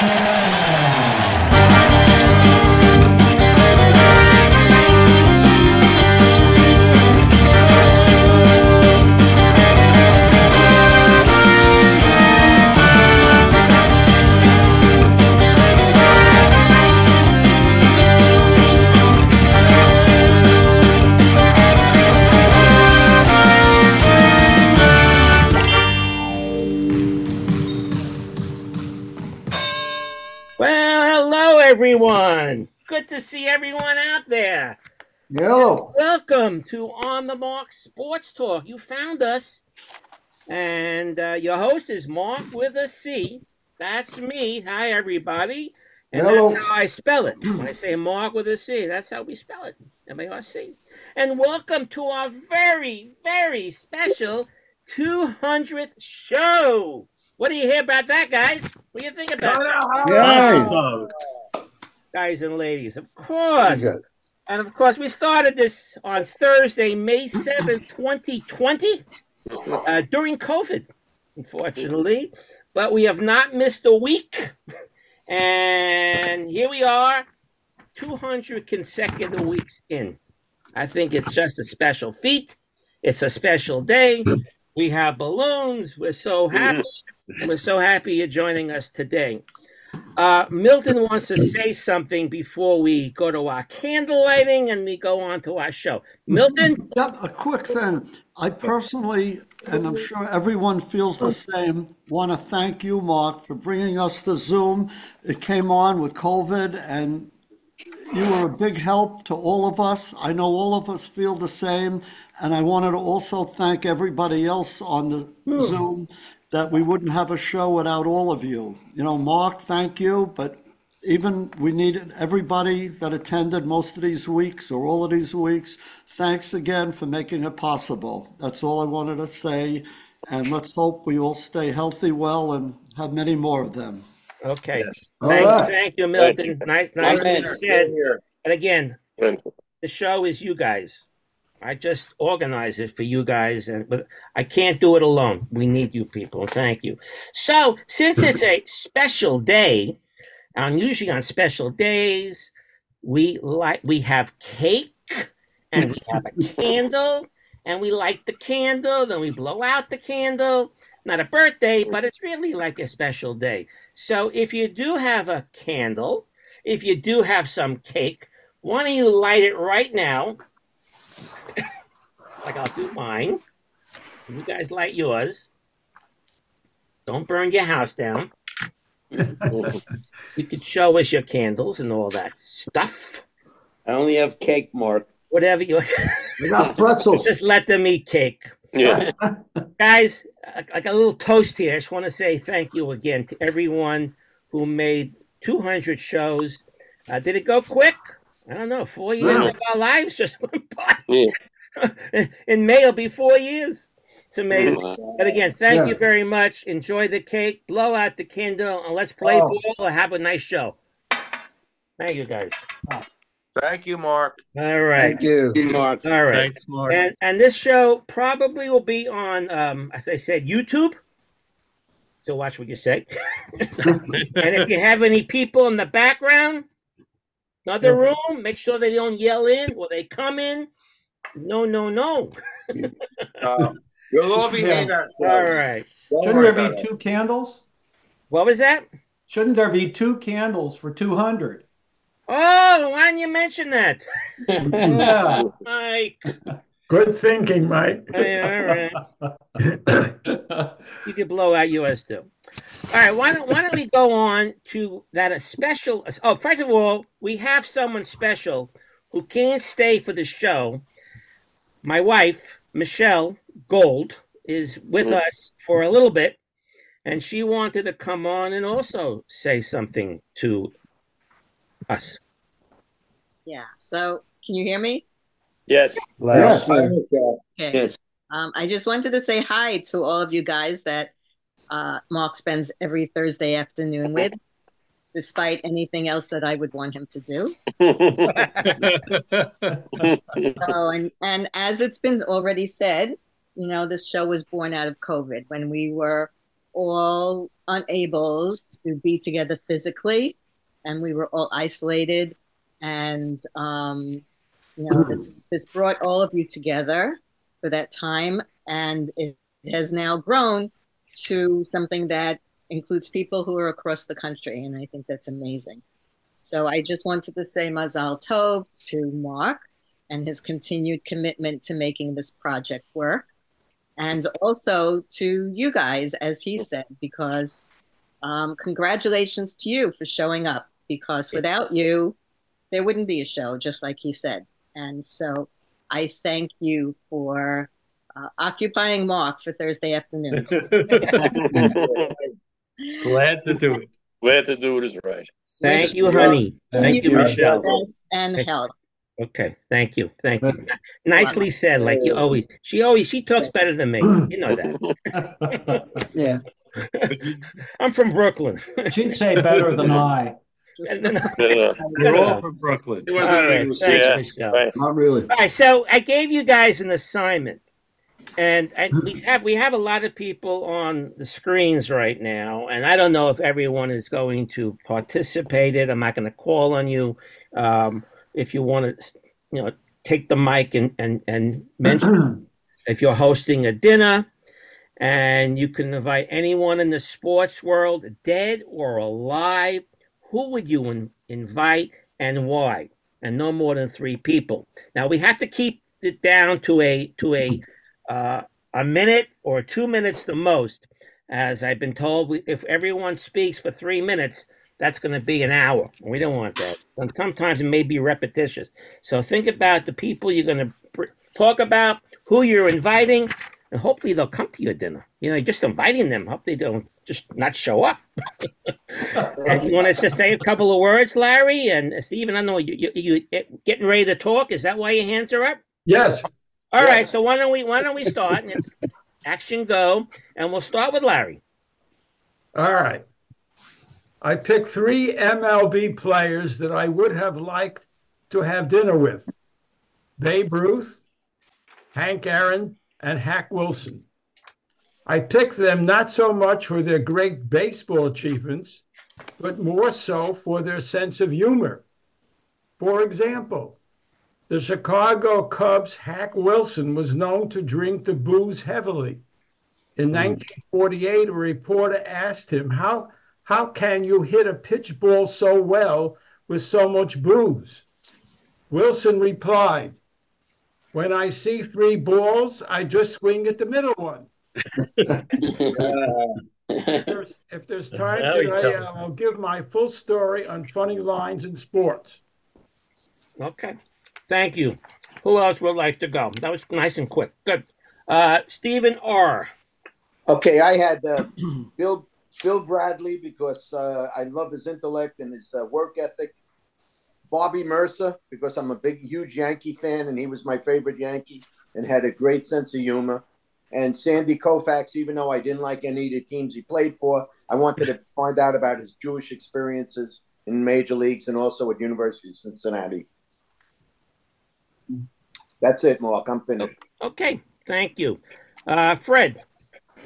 Well, Good to see everyone out there. Hello. Welcome to On the Marc Sports Talk. You found us, and uh, your host is Mark with a C. That's me. Hi, everybody. And Hello. that's how I spell it. When I say Mark with a C, that's how we spell it. M A R C. And welcome to our very, very special 200th show. What do you hear about that, guys? What do you think about that? Yay. Guys and ladies. Of course. And of course, we started this on Thursday, May 7th, 2020, uh, during COVID, unfortunately. But we have not missed a week. And here we are, 200 consecutive weeks in. I think it's just a special feat. It's a special day. We have balloons. We're so happy. We're so happy you're joining us today. Uh, Milton wants to say something before we go to our candle lighting and we go on to our show. Milton, Yep, a quick thing. I personally, and I'm sure everyone feels the same, want to thank you, Mark, for bringing us to Zoom. It came on with COVID and you were a big help to all of us. I know all of us feel the same. And I wanted to also thank everybody else on the Zoom that we wouldn't have a show without all of you. You know, Mark, thank you, but even we needed everybody that attended most of these weeks or all of these weeks. Thanks again for making it possible. That's all I wanted to say. And let's hope we all stay healthy, well, and have many more of them. okay. All Thank, right. thank you, Milton. Nice, nice Amen. to said. And again, the show is you guys. I just organize it for you guys, and but I can't do it alone. We need you people. Thank you. So, since it's a special day, and usually on special days, we like we have cake and we have a candle, and we light the candle, then we blow out the candle. Not a birthday, but it's really like a special day. So, if you do have a candle, if you do have some cake, why don't you light it right now? Like I'll do mine. You guys light yours. Don't burn your house down. You could show us your candles and all that stuff. I only have cake, Mark. Whatever you We got pretzels. just let them eat cake. Yeah. Guys, I got a little toast here. I just want to say thank you again to everyone who made 200 shows. Uh, did it go quick? I don't know. Four years No. of our lives just went by. Yeah. In May, it'll be four years. It's amazing. Wow. But again, thank Yeah. you very much. Enjoy the cake, blow out the candle, and let's play Oh. ball or have a nice show. Thank you, guys. Thank you, Mark. All right. Thank you. Mark. All right. Thanks, Mark. And and this show probably will be on, um, as I said, YouTube. So watch what you say. and if you have any people in the background, another room, make sure they don't yell in or they come in. No, no, no. Uh, we'll all behave ourselves. All right. Don't Shouldn't there about be it. two candles? What was that? Shouldn't there be two candles for 200? Oh, why didn't you mention that? Yeah. Mike. Good thinking, Mike. Yeah, all right. You could blow out yours too. All right, why don't why don't we go on to that a special? Oh, first of all, we have someone special who can't stay for the show. My wife, Michelle Gold, is with us for a little bit, and she wanted to come on and also say something to us. Yeah. So can you hear me? Yes. Yes. Okay. Yes. Um, I just wanted to say hi to all of you guys that uh, Mark spends every Thursday afternoon with, despite anything else that I would want him to do. So, and, and as it's been already said, you know, this show was born out of COVID when we were all unable to be together physically, and we were all isolated. And um, you know, this, this brought all of you together for that time, and it has now grown to something that includes people who are across the country, and I think that's amazing. So I just wanted to say Mazal Tov to Mark and his continued commitment to making this project work. And also to you guys, as he said, because um, congratulations to you for showing up, because without you, there wouldn't be a show, just like he said. And so I thank you for uh, occupying Mark for Thursday afternoons. Glad to do it. Glad to do it is right. Thank you, honey. Thank you, Michelle. Yes, and help. Okay, thank you, thank you. Nicely said, like you always. She always she talks better than me. You know that. Yeah. I'm from Brooklyn. She'd say better than I. And then- Yeah. We're all from Brooklyn. It wasn't an right, thanks, Yeah, Michelle. right. Not really. All right, so I gave you guys an assignment, and I, we have we have a lot of people on the screens right now, and I don't know if everyone is going to participate. It. I'm not going to call on you. Um, if you want to, you know, take the mic and and and mention if you're hosting a dinner, and you can invite anyone in the sports world, dead or alive. Who would you in, invite and why? And no more than three people. Now we have to keep it down to a to a uh, a minute or two minutes the most. As I've been told, we, if everyone speaks for three minutes, that's going to be an hour. We don't want that. And sometimes it may be repetitious. So think about the people you're going to pr- talk about, who you're inviting, and hopefully they'll come to your dinner. You know, just inviting them. Hope they don't just not show up. and you want to just say a couple of words, Larry and Stephen? I know you, you you getting ready to talk. Is that why your hands are up? Yes, All right. So why don't we why don't we start? Action go, and we'll start with Larry. all right. I picked three MLB players that I would have liked to have dinner with Babe Ruth, Hank Aaron, and Hack Wilson. I picked them not so much for their great baseball achievements, but more so for their sense of humor. For example, the Chicago Cubs' Hack Wilson was known to drink the booze heavily. In 1948, a reporter asked him, How, how can you hit a pitch ball so well with so much booze? Wilson replied, When I see three balls, I just swing at the middle one. If there's, if there's time Now today, I'll give my full story on funny lines in sports. Okay. Thank you. Who else would like to go? That was nice and quick. Good. Uh, Stephen R. Okay, I had uh, Bill Bill Bradley because uh, I love his intellect and his uh, work ethic. Bobby Murcer because I'm a big, huge Yankee fan, and he was my favorite Yankee and had a great sense of humor. And Sandy Koufax, even though I didn't like any of the teams he played for, I wanted to find out about his Jewish experiences in major leagues and also at University of Cincinnati. That's it, Mark. I'm finished. Okay. Thank you. Uh, Fred.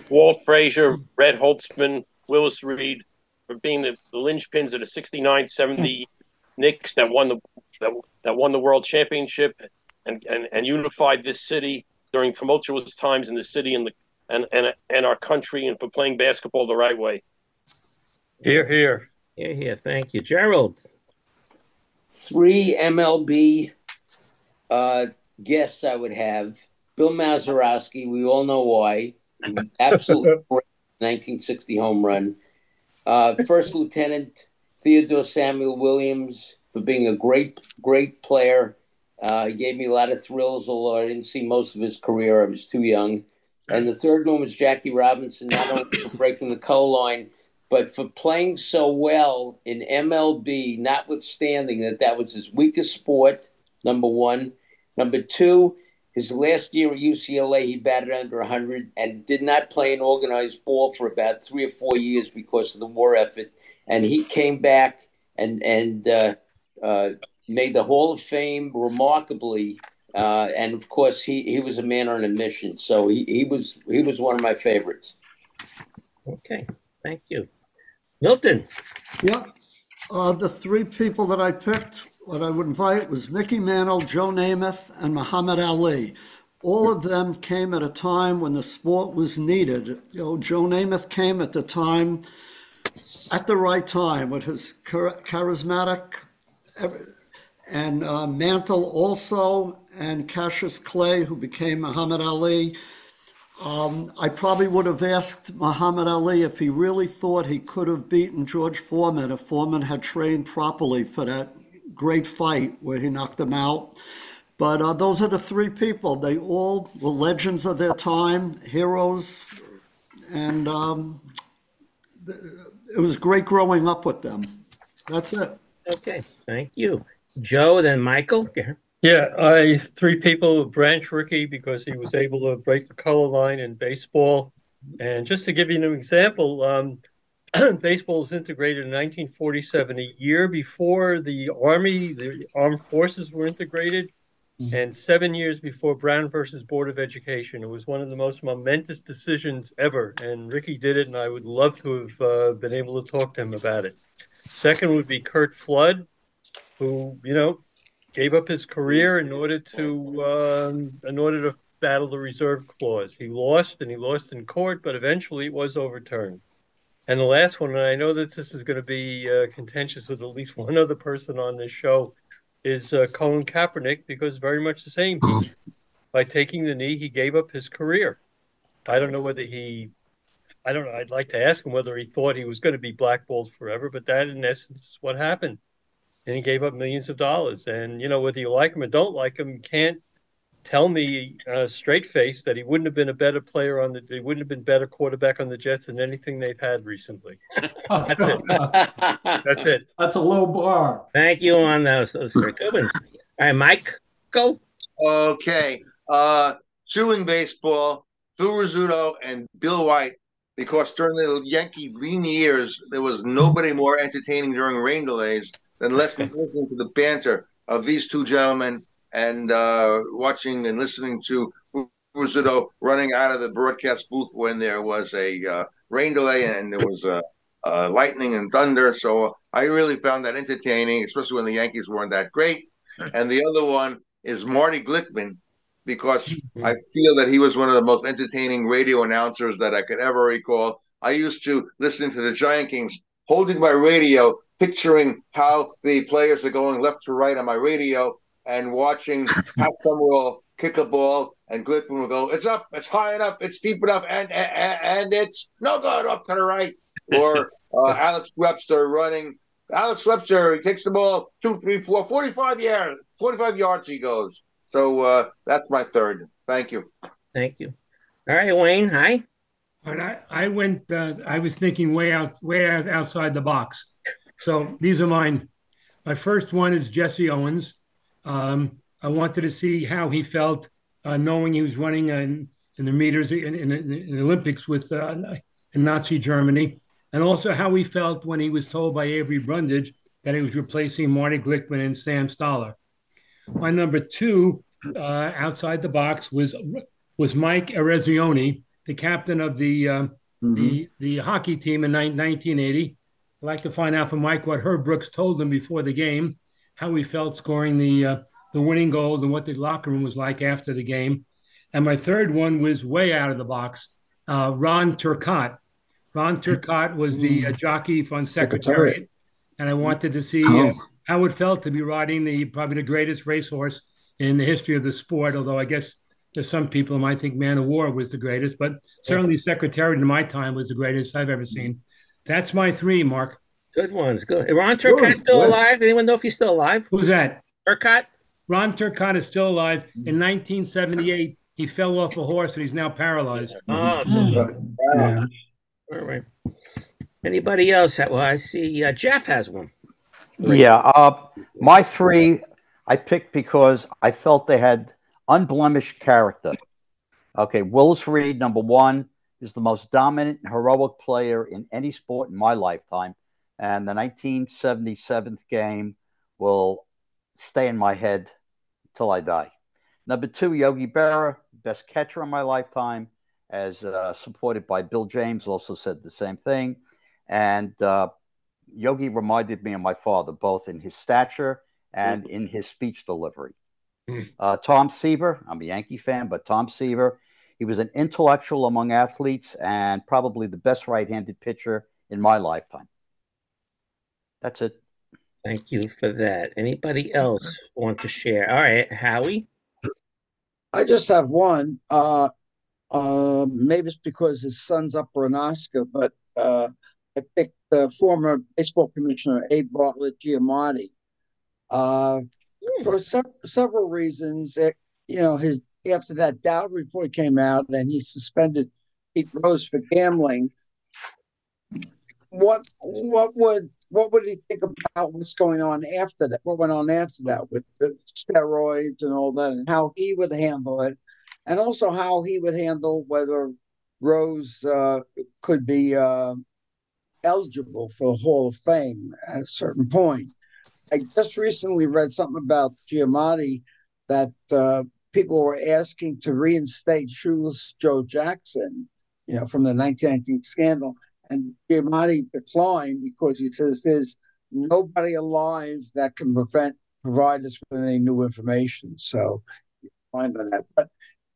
Walt Frazier, Red Holzman, Willis Reed for being the, the linchpins of the 69 70 Knicks that won the that, that won the world championship and, and, and unified this city during tumultuous times in the city and the and, and and our country and for playing basketball the right way. Here, here. Here, here. Thank you. Gerald. three MLB uh, guests I would have. Bill Mazeroski, we all know why. Absolutely great 1960 home run. Uh, First Lieutenant Theodore Samuel Williams for being a great, great player. Uh, he gave me a lot of thrills, although I didn't see most of his career. I was too young. And the third one was Jackie Robinson, not only for breaking the coal line, but for playing so well in MLB, notwithstanding that that was his weakest sport, number one. Number two, his last year at UCLA, he batted under 100 and did not play an organized ball for about three or four years because of the war effort. And he came back and, and uh, uh, made the Hall of Fame remarkably. Uh, and of course, he, he was a man on a mission. So he, he was he was one of my favorites. Okay, thank you. Milton. Yeah. Uh, the three people that I picked, what I would invite was Mickey Mantle, Joe Namath, and Muhammad Ali. All of them came at a time when the sport was needed. You know, Joe Namath came at the time, at the right time, with his charismatic, and uh, Mantle also, and Cassius Clay, who became Muhammad Ali. Um, I probably would have asked Muhammad Ali if he really thought he could have beaten George Foreman if Foreman had trained properly for that great fight where he knocked him out. But uh, those are the three people. They all were legends of their time, heroes, and um, it was great growing up with them. That's it. Okay, thank you. Joe, then Michael. Yeah. Yeah, I three people Branch Rickey because he was able to break the color line in baseball. And just to give you an example, um, baseball was integrated in 1947, a year before the Army, the armed forces were integrated, mm-hmm. and seven years before Brown versus Board of Education. It was one of the most momentous decisions ever, and Rickey did it, and I would love to have uh, been able to talk to him about it. Second would be Curt Flood, who, you know, gave up his career in order to um, in order to battle the reserve clause. He lost and he lost in court, but eventually it was overturned. And the last one, and I know that this is going to be uh, contentious with at least one other person on this show, is uh, Colin Kaepernick because very much the same. by taking the knee, he gave up his career. I don't know whether he, I don't know. I'd like to ask him whether he thought he was going to be blackballed forever, but that, in essence, is what happened and he gave up millions of dollars. And you know, whether you like him or don't like him, you can't tell me uh, straight face that he wouldn't have been a better player on the he wouldn't have been better quarterback on the Jets than anything they've had recently. That's it. That's it. That's a low bar. Thank you on those those are good ones. All right, Mike, go. Okay. Uh chewing baseball, Phil Rizzuto and Bill White, because during the Yankee lean years, there was nobody more entertaining during rain delays than listening, listening to the banter of these two gentlemen and uh, watching and listening to Rizzuto running out of the broadcast booth when there was a uh, rain delay and there was a lightning and thunder. So I really found that entertaining, especially when the Yankees weren't that great. And the other one is Marty Glickman, because. I feel that he was one of the most entertaining radio announcers that I could ever recall. I used to listen to the Giant Kings holding my radio picturing how the players are going left to right on my radio and watching Pat will kick a ball and Glickman will go, it's up, it's high enough, it's deep enough, and and, and it's no good up to the right. Or uh, Alex Webster running. Alex Webster, he takes the ball two, three, four, 45 yards, 45 yards he goes. So uh, that's my third. Thank you. Thank you. All right, Wayne. Hi. But I, I went. Uh, I was thinking way out, way out outside the box. So these are mine. My first one is Jesse Owens. Um, I wanted to see how he felt uh, knowing he was running in, in the meters in, in, in the Olympics with uh, in Nazi Germany, and also how he felt when he was told by Avery Brundage that he was replacing Marty Glickman and Sam Stoller. My number two, uh, outside the box, was was Mike Eruzione, the captain of the uh, mm-hmm. the the hockey team in 1980 I'd like to find out from Mike what Herb Brooks told him before the game, how he felt scoring the uh, the winning goal, and what the locker room was like after the game. And my third one was way out of the box. Uh, Ron Turcotte. Ron Turcotte was the uh, jockey from Secretariat, and I wanted to see uh, oh. how it felt to be riding the probably the greatest racehorse in the history of the sport. Although I guess there's some people who might think Man o' War was the greatest, but certainly Secretariat in my time was the greatest I've ever seen. That's my three, Mark. Good ones. Good. Ron Turcotte still good. alive? Anyone know if he's still alive? Who's that? Turcotte. Ron Turcotte is still alive. In 1978, he fell off a horse and he's now paralyzed. Oh, mm. yeah. All right. Anybody else? Well, I see uh, Jeff has one. Yeah. Uh, my three I picked because I felt they had unblemished character. Okay. Willis Reed, number one is the most dominant and heroic player in any sport in my lifetime. And the 1977 game will stay in my head till I die. Number two, Yogi Berra, best catcher in my lifetime. as uh, supported by Bill James, also said the same thing. And uh, Yogi reminded me of my father, both in his stature and in his speech delivery. Uh, Tom Seaver, I'm a Yankee fan, but Tom Seaver, he was an intellectual among athletes and probably the best right handed pitcher in my lifetime. That's it. Thank you for that. Anybody else want to share? All right, Howie. I just have one. Uh, uh, maybe it's because his son's up for an Oscar, but uh, I picked the former baseball commissioner A. Bartlett Giamatti. Uh, for se- several reasons, it, you know, his after that Dowd report came out and he suspended Pete Rose for gambling. What what would what would he think about what's going on after that? What went on after that with the steroids and all that, and how he would handle it, and also how he would handle whether Rose uh, could be uh, eligible for the Hall of Fame at a certain point. I just recently read something about Giamatti that uh, people were asking to reinstate Shoeless Joe Jackson, you know, from the 1919 scandal. And Giamatti declined because he says there's nobody alive that can prevent provide us with any new information. So find on that. But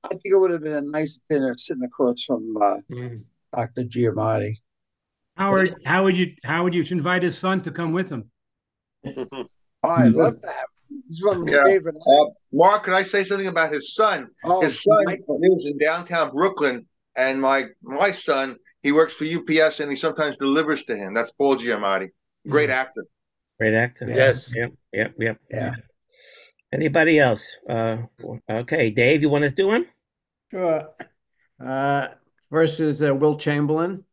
I think it would have been a nice dinner sitting across from uh, Mm. Dr. Giamatti. Howard, how would you how would you invite his son to come with him? Oh, I love that. He's one of my Yeah. favorite. Uh, Mark, could I say something about his son? Oh, his son Michael. lives in downtown Brooklyn, and my my son he works for UPS, and he sometimes delivers to him. That's Paul Giamatti, great actor. Great actor. Yes. Yep. Yep. Yep. Yeah. Anybody else? Uh, okay, Dave, you want to do one? Sure. Uh, first is uh, Wilt Chamberlain.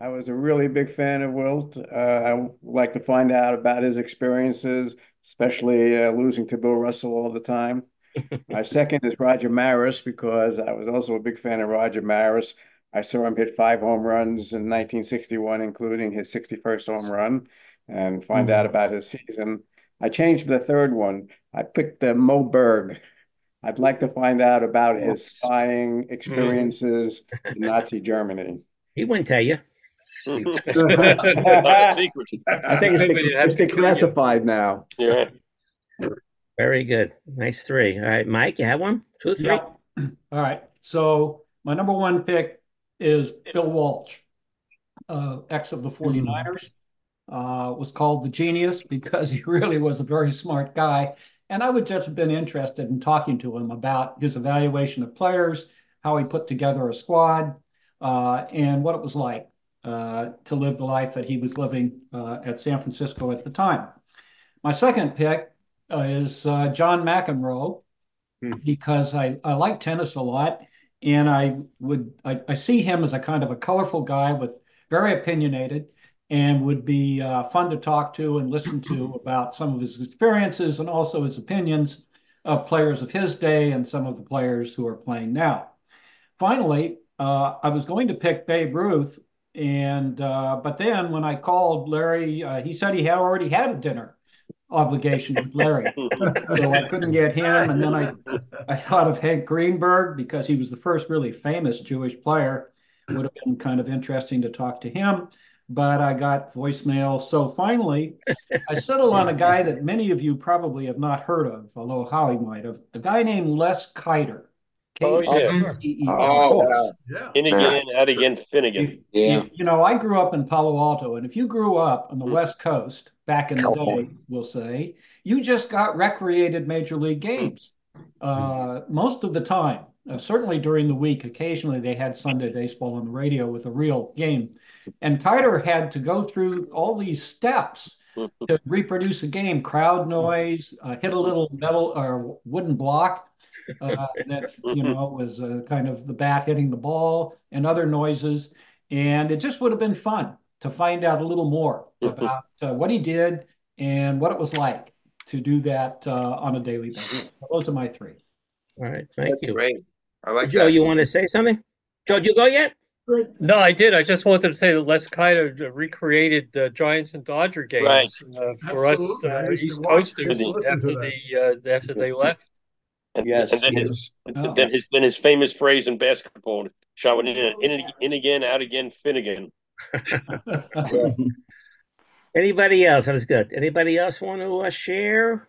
I was a really big fan of Wilt. Uh, I like to find out about his experiences, especially uh, losing to Bill Russell all the time. My second is Roger Maris because I was also a big fan of Roger Maris. I saw him hit five home runs in 1961, including his 61st home run, and find out about his season. I changed the third one. I picked uh, Moe Berg. I'd like to find out about his spying experiences in Nazi Germany. He wouldn't tell you. Not a secret. I think it's, Maybe de- it has it's to kill you. declassified now. Yeah. Very good. Nice three. All right, Mike, you have one? Two, three? Yep. All right. So my number one pick is Bill Walsh, uh, ex of the 49ers. Uh, was called the genius because he really was a very smart guy. And I would just have been interested in talking to him about his evaluation of players, how he put together a squad, uh, and what it was like uh, to live the life that he was living uh, at San Francisco at the time. My second pick uh, is uh, John McEnroe because I, I like tennis a lot and I would I, I see him as a kind of a colorful guy with very opinionated and would be uh, fun to talk to and listen to about some of his experiences and also his opinions of players of his day and some of the players who are playing now. Finally, uh, I was going to pick Babe Ruth, and uh, but then when I called Larry, uh, he said he had already had a dinner obligation with Larry, so I couldn't get him. And then I I thought of Hank Greenberg because he was the first really famous Jewish player. Would have been kind of interesting to talk to him, but I got voicemail. So finally, I settled on a guy that many of you probably have not heard of, although Howie might have. A guy named Les Kiter. Oh, yeah. K-I-T-E-R. Oh, wow. In again, out again, Finnegan. You, you know, I grew up in Palo Alto, and if you grew up on the hmm. West Coast back in the day, we'll say, you just got recreated major league games uh, most of the time. Uh, certainly during the week, occasionally they had Sunday baseball on the radio with a real game. And Kiter had to go through all these steps to reproduce a game crowd noise, uh, hit a little metal or wooden block uh, that you know was uh, kind of the bat hitting the ball and other noises. And it just would have been fun to find out a little more about uh, what he did and what it was like to do that uh, on a daily basis. Those are my three. All right, thank you. Great. I like Joe, that. you want to say something? Joe, did you go yet? No, I did. I just wanted to say that Les Kiter uh, recreated the Giants and Dodger games Right. uh, for us Absolutely. I uh, East Coasters after the uh, after they left. And, Yes, and then, his, yes. and then his then his famous phrase in basketball: Shot one in, in, in again, out again, Finnegan. Anybody else? That was good. Anybody else want to uh, share?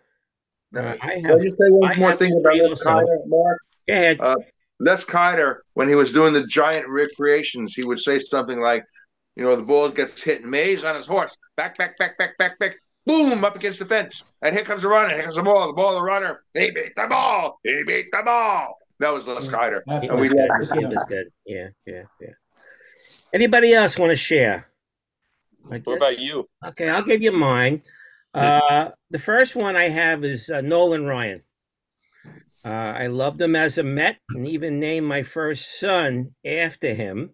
Uh, I have. I just say one I more thing about Les. Kiner, Mark? Go ahead. Uh, Les Kiner, when he was doing the giant recreations, he would say something like, you know, the ball gets hit, Mays on his horse, back, back, back, back, back, back, boom, up against the fence. And here comes the runner, here comes the ball, the ball, the runner. He beat the ball, he beat the ball. That was Les Kiner. He And we good. loved He it. was good. Yeah, yeah, yeah. Anybody else want to share? What about you? Okay, I'll give you mine. Uh, the first one I have is uh, Nolan Ryan. Uh, I loved him as a Met and even named my first son after him.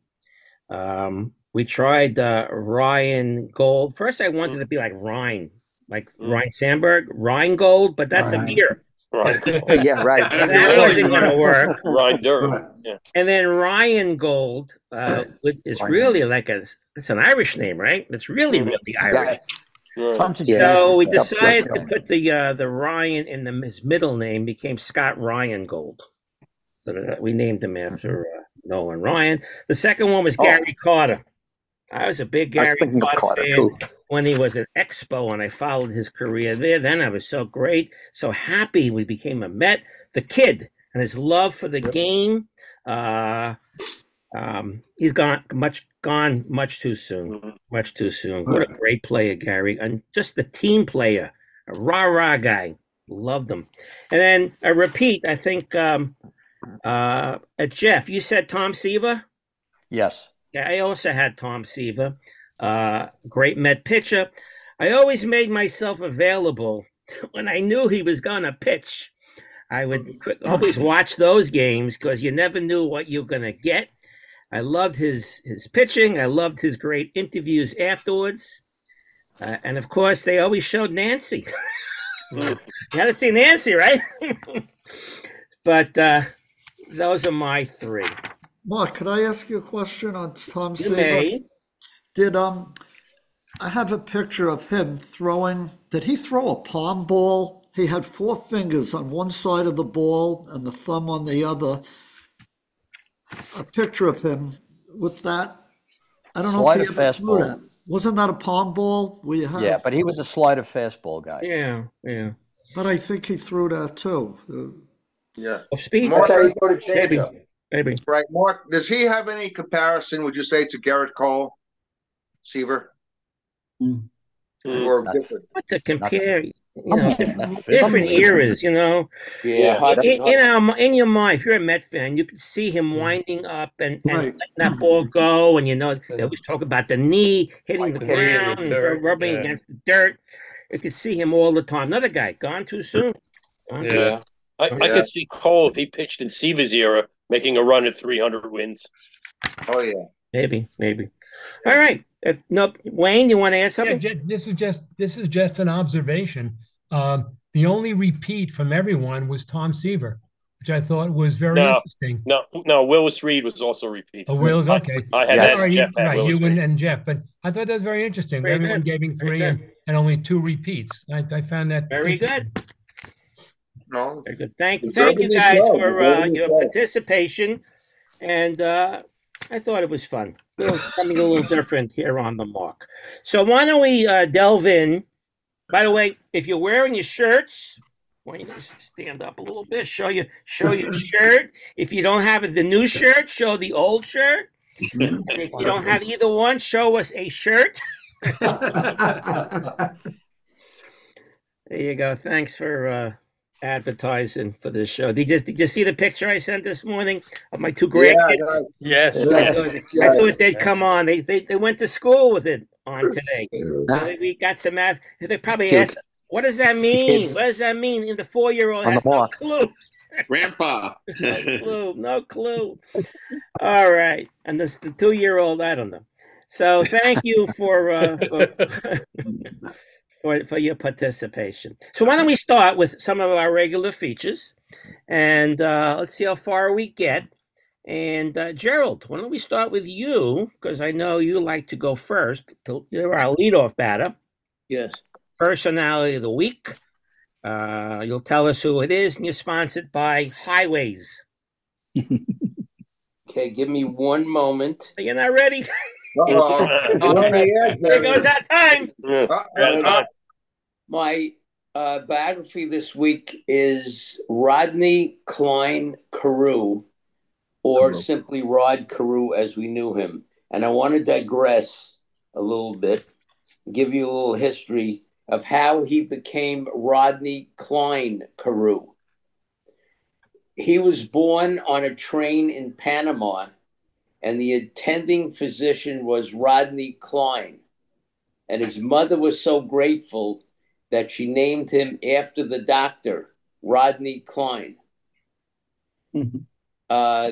Um, we tried uh, Ryan Gold. First, I wanted to be like Ryan, like Ryne Sandberg, Ryan Gold, but that's Ryan. a beer. Right. Yeah, right. And that wasn't going to work. Ryan Durham. Yeah. And then Ryan Gold uh, with- is Ryan. really like a, it's an Irish name, right? It's really, really Irish. Right. So we decided to put the uh, the Ryan in the his middle name became Scott Ryan Gold. So that we named him after uh, Nolan Ryan. The second one was Oh. Gary Carter. I was a big I was Gary thinking of Carter, Carter, fan too. When he was at Expo and I followed his career there. Then I was so great, so happy we became a Met. The kid and his love for the game. Uh, um, he's gone much gone much too soon. Mhm. Much too soon. What a great player, Gary, and just the team player, a rah rah guy. Loved him. And then a repeat. I think um, uh, uh, Jeff, you said Tom Seaver. Yes. Yeah, I also had Tom Seaver, uh, great Met pitcher. I always made myself available when I knew he was going to pitch. I would always watch those games because you never knew what you were going to get. I loved his his pitching. I loved his great interviews afterwards, uh, and of course, they always showed Nancy. you haven't seen Nancy, right? but uh, those are my three. Mark, could I ask you a question on Tom You Seaver? may. Did um, I have a picture of him throwing? Did he throw a palm ball? He had four fingers on one side of the ball and the thumb on the other. A picture of him with that. I don't know if he ever threw that. Wasn't that a palm ball? Where you have, Yeah, but he was a slider fastball guy. Yeah, yeah. but I think he threw that too. Uh, Yeah. Of speed. Mark, That's how you go to Maybe. Maybe. right, Mark, does he have any comparison, would you say, to Gerrit Cole, Seaver? Mm. Or Not- different? What to compare? You know, different, different eras. You know, Yeah, hot- in, in, our, in your mind, if you're a Met fan, you could see him hmm. winding up and, and Right. letting that ball hmm. go, and you know they always talk about the knee hitting the Hitting the ground, and dirt, rubbing yeah. against the dirt. You could see him all the time. Another guy gone too soon. Gone too- Yeah. I, I could see Cole if he pitched in Seaver's era making a run at 300 wins. Oh, yeah. Maybe, maybe. All right. If, no, Wayne, you want to add something? ju- this is just this is just an observation. Um, the only repeat from everyone was Tom Seaver, which I thought was very No. interesting. No, no, Willis Reed was also repeat. Oh, Will's I- okay. I, had Yes. that. All right, you, Jeff had right, Willis you and, and Jeff, but I thought that was very interesting. Very Everyone good. giving Very three and, and only two repeats. I, I found that Very good. No. Very good. Thank, Deservedly thank you guys so, for uh, your so. participation, and uh, I thought it was fun. Little- Something a little different here on the mark. So why don't we uh, delve in? By the way, if you're wearing your shirts, why don't you just stand up a little bit? Show you show your shirt. If you don't have the new shirt, show the old shirt. And if you don't have either one, show us a shirt. There you go. Thanks for uh, advertising for this show. Did you, did you see the picture I sent this morning of my two Yeah, grandkids? Yes. I Yeah. thought, I Yeah. thought they'd come on. They, they they went to school with it on today. So we got some math. They probably Cute. asked, "What does that mean? What does that mean?" In the four year old has no clue. Grandpa. No clue. No clue. All right, and this the two year old. I don't know. So thank you for uh, for, for for your participation. So why don't we start with some of our regular features, and uh, let's see how far we get. And uh, Gerald, why don't we start with you? Because I know you like to go first. To, you're our leadoff batter. Yes. Personality of the week. Uh, you'll tell us who it is, and you're sponsored by Highways. Okay, give me one moment. You're not ready. All right. There goes that time. Uh, My uh, biography this week is Rodney Cline Carew, or simply Rod Carew as we knew him. And I want to digress a little bit, give you a little history of how he became Rodney Cline Carew. He was born on a train in Panama, and the attending physician was Rodney Cline. And his mother was so grateful that she named him after the doctor, Rodney Cline. Uh,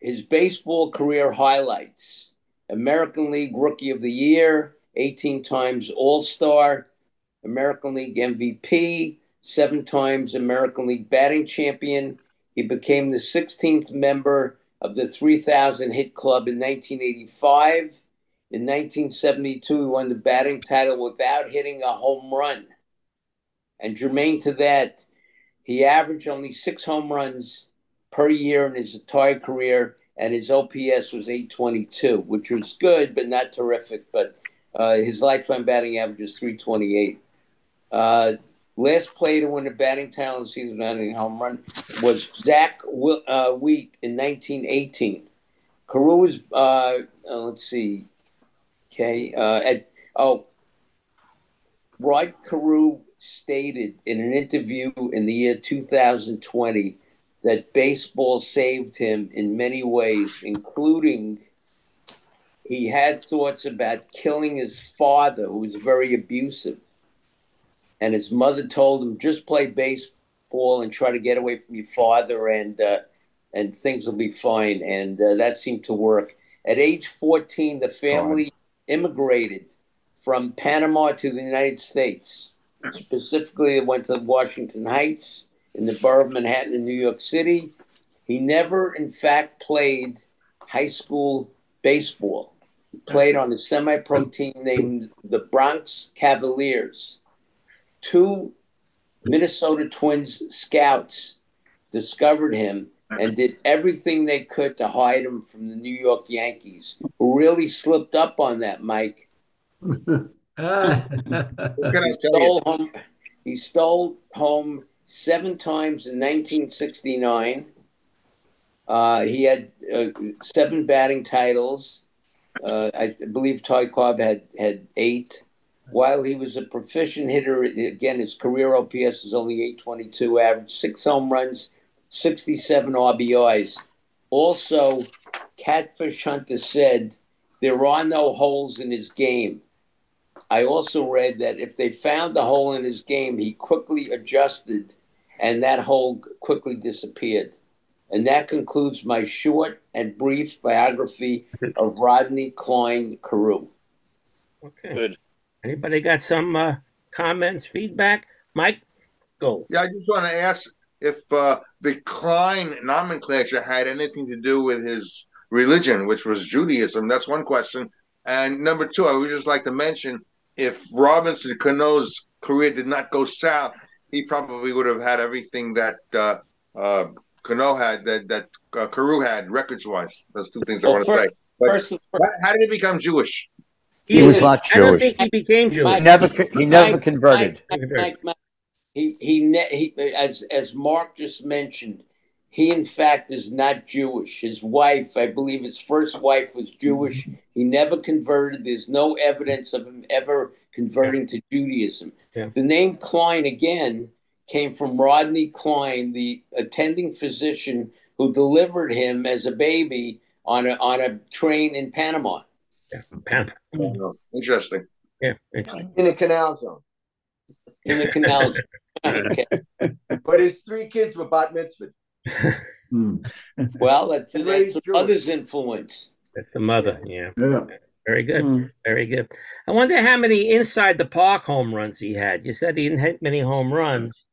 his baseball career highlights American League Rookie of the Year, 18 times All Star, American League MVP, seven times American League batting champion. He became the 16th member of the 3,000 hit club in 1985. In 1972, he won the batting title without hitting a home run. And germane to that, he averaged only six home runs per year in his entire career, and his OPS was 822, which was good, but not terrific. But uh, his lifetime batting average is 328. Uh, last player to win a batting title in season batting home run was Zack Wi- uh, Wheat in 1918. Carew was, uh, uh, let's see, okay, uh, at, oh, Rod Carew stated in an interview in the year 2020 that baseball saved him in many ways, including he had thoughts about killing his father, who was very abusive. And his mother told him, just play baseball and try to get away from your father, and, uh, and things will be fine. And uh, that seemed to work. At age 14, the family immigrated from Panama to the United States. Specifically, went to Washington Heights in the borough of Manhattan in New York City. He never, in fact, played high school baseball. He played on a semi pro team named the Bronx Cavaliers. Two Minnesota Twins scouts discovered him and did everything they could to hide him from the New York Yankees, who really slipped up on that, Mike. he stole home. He stole home seven times in 1969. Uh, he had uh, seven batting titles. Uh, I believe Ty Cobb had had eight. While he was a proficient hitter, again his career OPS is only 822, average six home runs, 67 RBIs. Also, Catfish Hunter said there are no holes in his game. I also read that if they found a hole in his game, he quickly adjusted and that hole quickly disappeared. And that concludes my short and brief biography of Rodney Cline Carew. Okay. Good. Anybody got some uh, comments, feedback? Mike, go. Yeah, I just want to ask if uh, the Klein nomenclature had anything to do with his religion, which was Judaism. That's one question. And number two, I would just like to mention if Robinson Cano's career did not go south, he probably would have had everything that uh, uh, Cano had, that that uh, Carew had, records wise. Those two things I want to say. But first, how did he become Jewish? He was not I don't Jewish. think he became Jewish. He never, he never converted. Mike, Mike, Mike, he, he, ne- he, as, as Mark just mentioned, he in fact is not Jewish. His wife, I believe his first wife was Jewish. Mm-hmm. He never converted. There's no evidence of him ever converting to Judaism. Yeah. The name Cline, again, came from Rodney Cline, the attending physician who delivered him as a baby on a, on a train in Panama. Yeah, Panama. Oh, interesting. Yeah. in a canal zone. In the canal. zone. Okay. But his three kids were bat mitzvah. Well, that's, And that's the mother's influence. That's the mother. Yeah. Yeah. Very good. Mm. Very good. I wonder how many inside the park home runs he had. You said he didn't hit many home runs.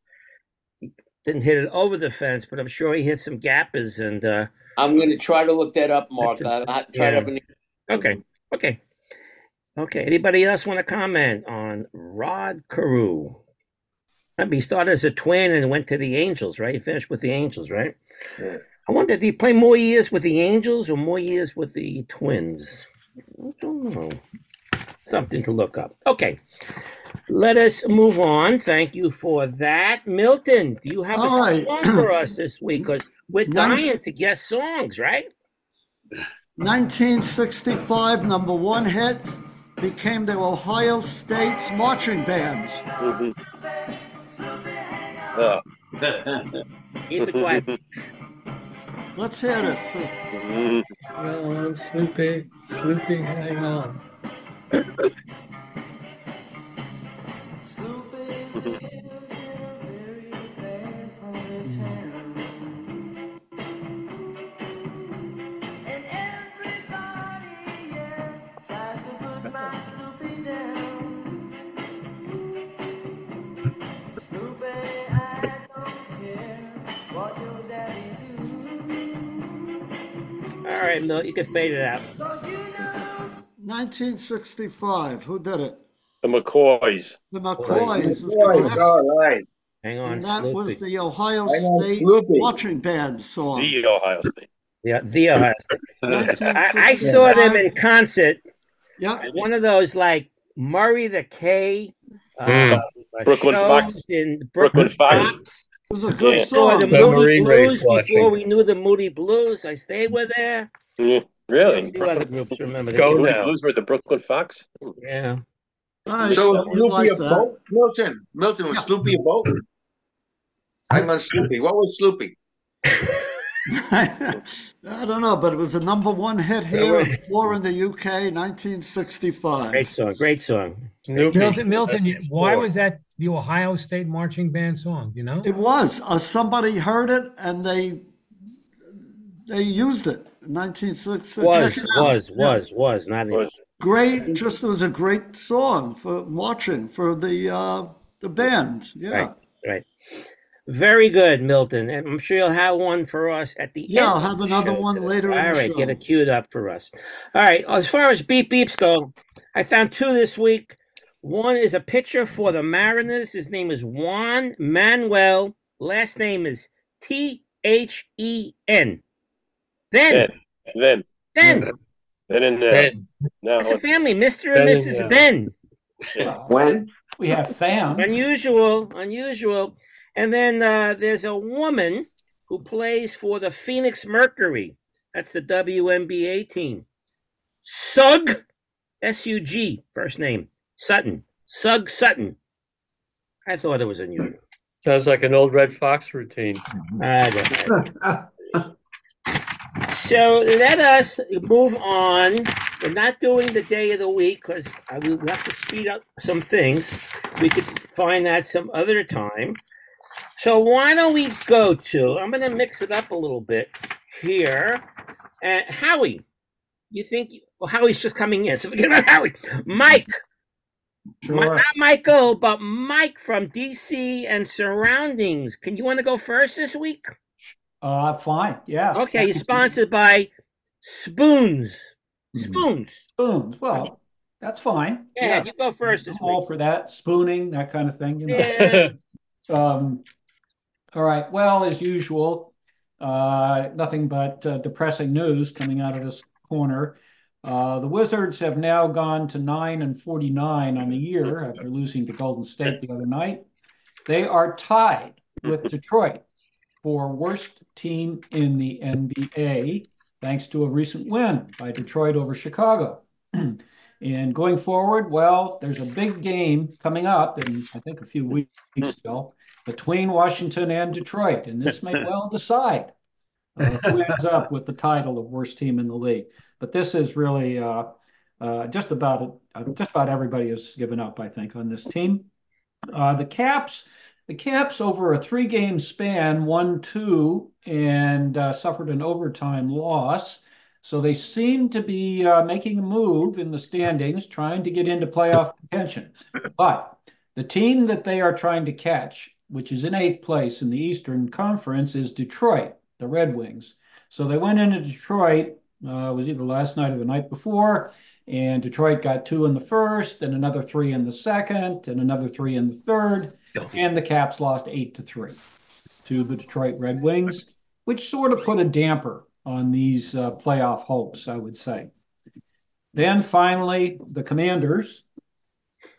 He didn't hit it over the fence, but I'm sure he hit some gappers and uh I'm going to try to look that up, Mark. I'll try Yeah. to okay. Okay. Okay. Anybody else want to comment on Rod Carew? I mean, he started as a twin and went to the Angels, right? He finished with the Angels, right? Yeah. I wonder, did he play more years with the Angels or more years with the Twins? I don't know. Something to look up. Okay. Let us move on. Thank you for that. Milton, do you have a All right. song for us this week? Because we're Nine- dying to guess songs, right? 1965 number one hit became the Ohio State's marching bands. Mm-hmm. Uh, Keep it quiet. Let's hear it. Hang on, Sloopy, Sloopy, hang on. Right, Milt, you can fade it out. 1965. Who did it? the McCoys. The McCoys. is Boys, correct. all right. Hang on, And that was Sloopy. the Ohio Hang on, State Sloopy. marching band song. The Ohio State. Yeah, the Ohio State. I, I saw them in concert. Yeah. One of those like Murray the K. Uh, Mm. uh, Brooklyn shows Fox. In Brooklyn Fox. Fox. It was a good Yeah. Saw the song. The Moody Marine race Blues before watching. we knew the Moody Blues. I stayed with there. Mm, really? Few other groups remember Go that. Now. Blues were the Brooklyn Fox. Yeah. All right, So so was you Sloopy like a that. boat? Milton, Milton, was Sloopy a boat? Hang on, Sloopy. What was Sloopy? I don't know, but it was a number one hit here and four in the UK, 1965. Great song. Great song. Snoopy. Milton, Milton, why was that the Ohio State marching band song? You know? It was. Uh, somebody heard it and they they used it in 1966. Was, Check was, Yeah. was, was, not in. Was Great. Just it was a great song for marching for the uh, the band. Yeah. Right, right. Very good, Milton. And I'm sure you'll have one for us at the Yeah, end. I'll have another one today. later in All the right, get it queued up for us. All right. As far as beep beeps go, I found two this week. One is a pitcher for the Mariners. His name is Juan Manuel. Last name is T H E N. Then, then, then, then, then and now. Ben. Now, it's a family, Mr. and Then and Mrs. now. Then. When? We have fans. unusual, unusual. And then uh, there's a woman who plays for the Phoenix Mercury. That's the WNBA team. Sug, S U G, first name, Sutton. Sug Sutton. I thought it was unusual. Sounds like an old Redd Foxx routine. I don't know. So let us move on. We're not doing the day of the week because we have to speed up some things. We could find that some other time. So why don't we go to? I'm going to mix it up a little bit here. Uh, Howie, you think? Well, Howie's just coming in, so forget about Howie. Mike, Mi- Sure. not Michael, but Mike from DC and surroundings. Can you want to go first this week? Uh, fine. Yeah. Okay, you're sponsored by Spoons. Spoons. Spoons. Well, that's fine. Yeah, you go first this I'm all week. for that. Spooning, that kind of thing. You know. Yeah. Um, all right. Well, as usual, uh, nothing but uh, depressing news coming out of this corner. Uh, the Wizards have now gone to 9 and 49 on the year after losing to Golden State the other night. They are tied with Detroit for worst team in the NBA, thanks to a recent win by Detroit over Chicago. and going forward, well, there's a big game coming up in, I think, a few weeks still between Washington and Detroit. And this may well decide uh, who ends up with the title of worst team in the league. But this is really uh, uh, just about uh, just about everybody has given up, I think, on this team. Uh, the Caps, the Caps over a three-game span won two and uh, suffered an overtime loss. So they seem to be uh, making a move in the standings, trying to get into playoff contention. But the team that they are trying to catch, which is in eighth place in the Eastern Conference, is Detroit, the Red Wings. So they went into Detroit. Uh, it was either last night or the night before, and Detroit got two in the first, and another three in the second, and another three in the third, and the Caps lost eight to three to the Detroit Red Wings. which sort of put a damper on these uh, playoff hopes, I would say. Then finally, the Commanders.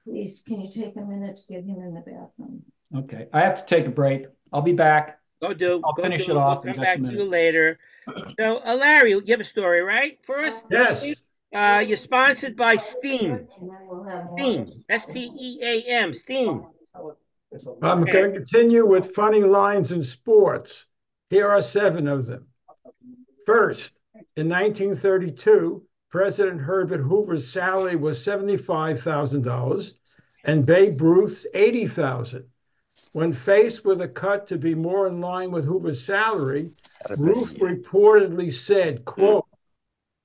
Please, can you take a minute to get him in the bathroom? Okay, I have to take a break. I'll be back. Go do. I'll go finish do. it off. We'll in come back to you later. So, uh, Larry, you have a story, right? For us? Yes. Uh, you're sponsored by Steam. Steam. S T E A M. Steam. I'm going to continue with funny lines in sports. Here are seven of them. First, in 1932, President Herbert Hoover's salary was $75,000 and Babe Ruth's $80,000. When faced with a cut to be more in line with Hoover's salary, Ruth reportedly said, hmm. quote,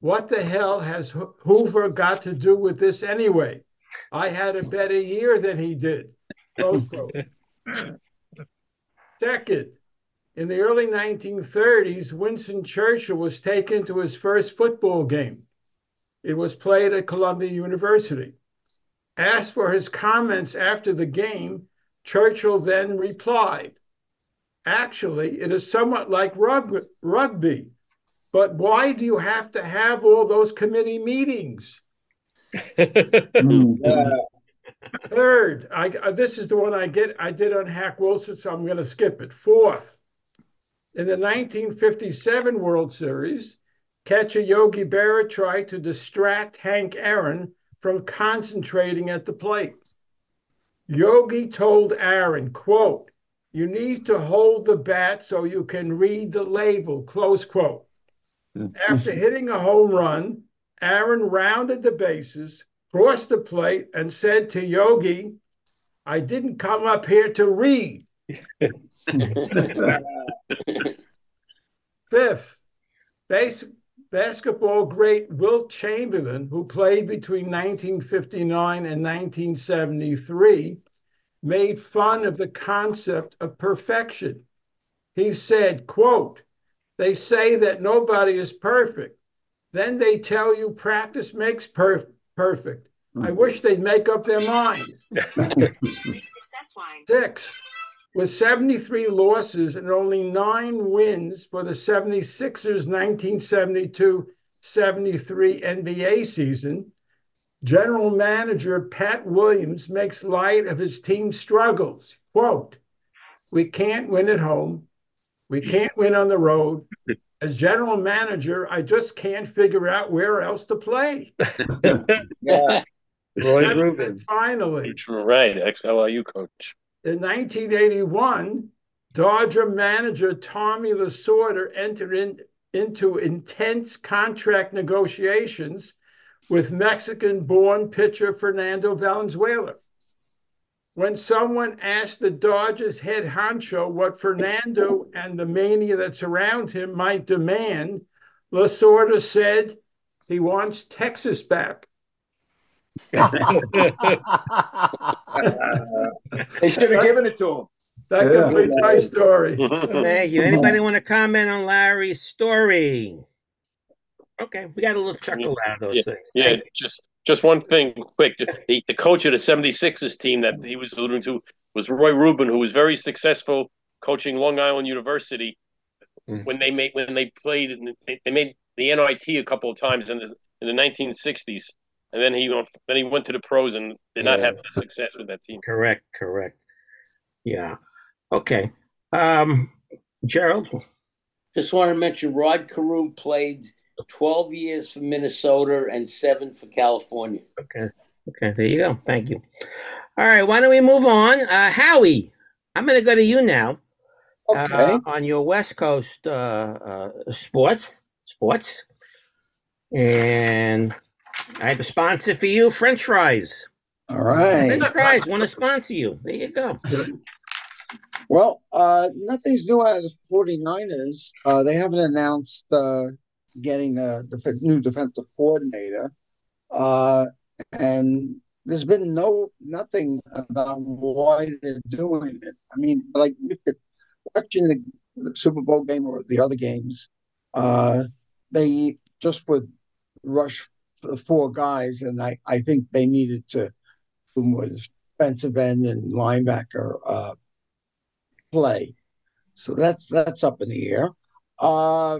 what the hell has Hoover got to do with this anyway? I had a better year than he did. Close quote. Second, in the early 1930s, Winston Churchill was taken to his first football game. It was played at Columbia University. Asked for his comments after the game, Churchill then replied, Actually, it is somewhat like rug- rugby, but why do you have to have all those committee meetings? Mm-hmm. Third, I, uh, this is the one I get. I did on Hack Wilson, so I'm going to skip it. Fourth, in the 1957 World Series, catcher Yogi Berra tried to distract Hank Aaron from concentrating at the plate. Yogi told Aaron, "quote You need to hold the bat so you can read the label." Close quote. After hitting a home run, Aaron rounded the bases, crossed the plate, and said to Yogi, I didn't come up here to read. Fifth, base, basketball great Wilt Chamberlain, who played between 1959 and 1973, made fun of the concept of perfection. He said, quote, they say that nobody is perfect. Then they tell you practice makes per- perfect. I mm-hmm. wish they'd make up their mind. Six, with 73 losses and only nine wins for the 76ers 1972 73 NBA season, general manager Pat Williams makes light of his team's struggles. Quote, We can't win at home. We can't win on the road. As general manager, I just can't figure out where else to play. yeah. Roy And Rubin. Finally, Right, ex LIU coach. in 1981, Dodger manager Tommy Lasorda entered in, into intense contract negotiations with Mexican born pitcher Fernando Valenzuela. When someone asked the Dodgers head honcho what Fernando and the mania that surround him might demand, Lasorda said he wants Texas back. They should have given it to him. That Yeah. completes my story. Thank you. Anybody want to comment on Larry's story? Okay, we got a little chuckle out of those yeah, things. Yeah, you. just just one thing quick. The, the coach of the 76ers team that he was alluding to was Roy Rubin, who was very successful coaching Long Island University when they made when they played they, they made the NIT a couple of times in the in the 1960s. And then he then he went to the pros and did not Yeah. have the success with that team. Correct, correct. Yeah. Okay. Um, Gerald. Just want to mention Rod Carew played 12 years for Minnesota and seven for California. Okay. Okay. There you go. Thank you. All right. Why don't we move on? Uh, Howie, I'm going to go to you now. Okay. Uh, on your West Coast uh, uh, sports, sports, and I have a sponsor for you, French fries. All right. French fries want to sponsor you. There you go. Well, uh, nothing's new out of the 49ers. Uh, they haven't announced uh, getting a def- new defensive coordinator. Uh, and there's been no nothing about why they're doing it. I mean, like watching the, the Super Bowl game or the other games, uh, they just would rush four guys, and I, I think they needed to do more defensive end and linebacker uh, play. So that's that's up in the air. Uh,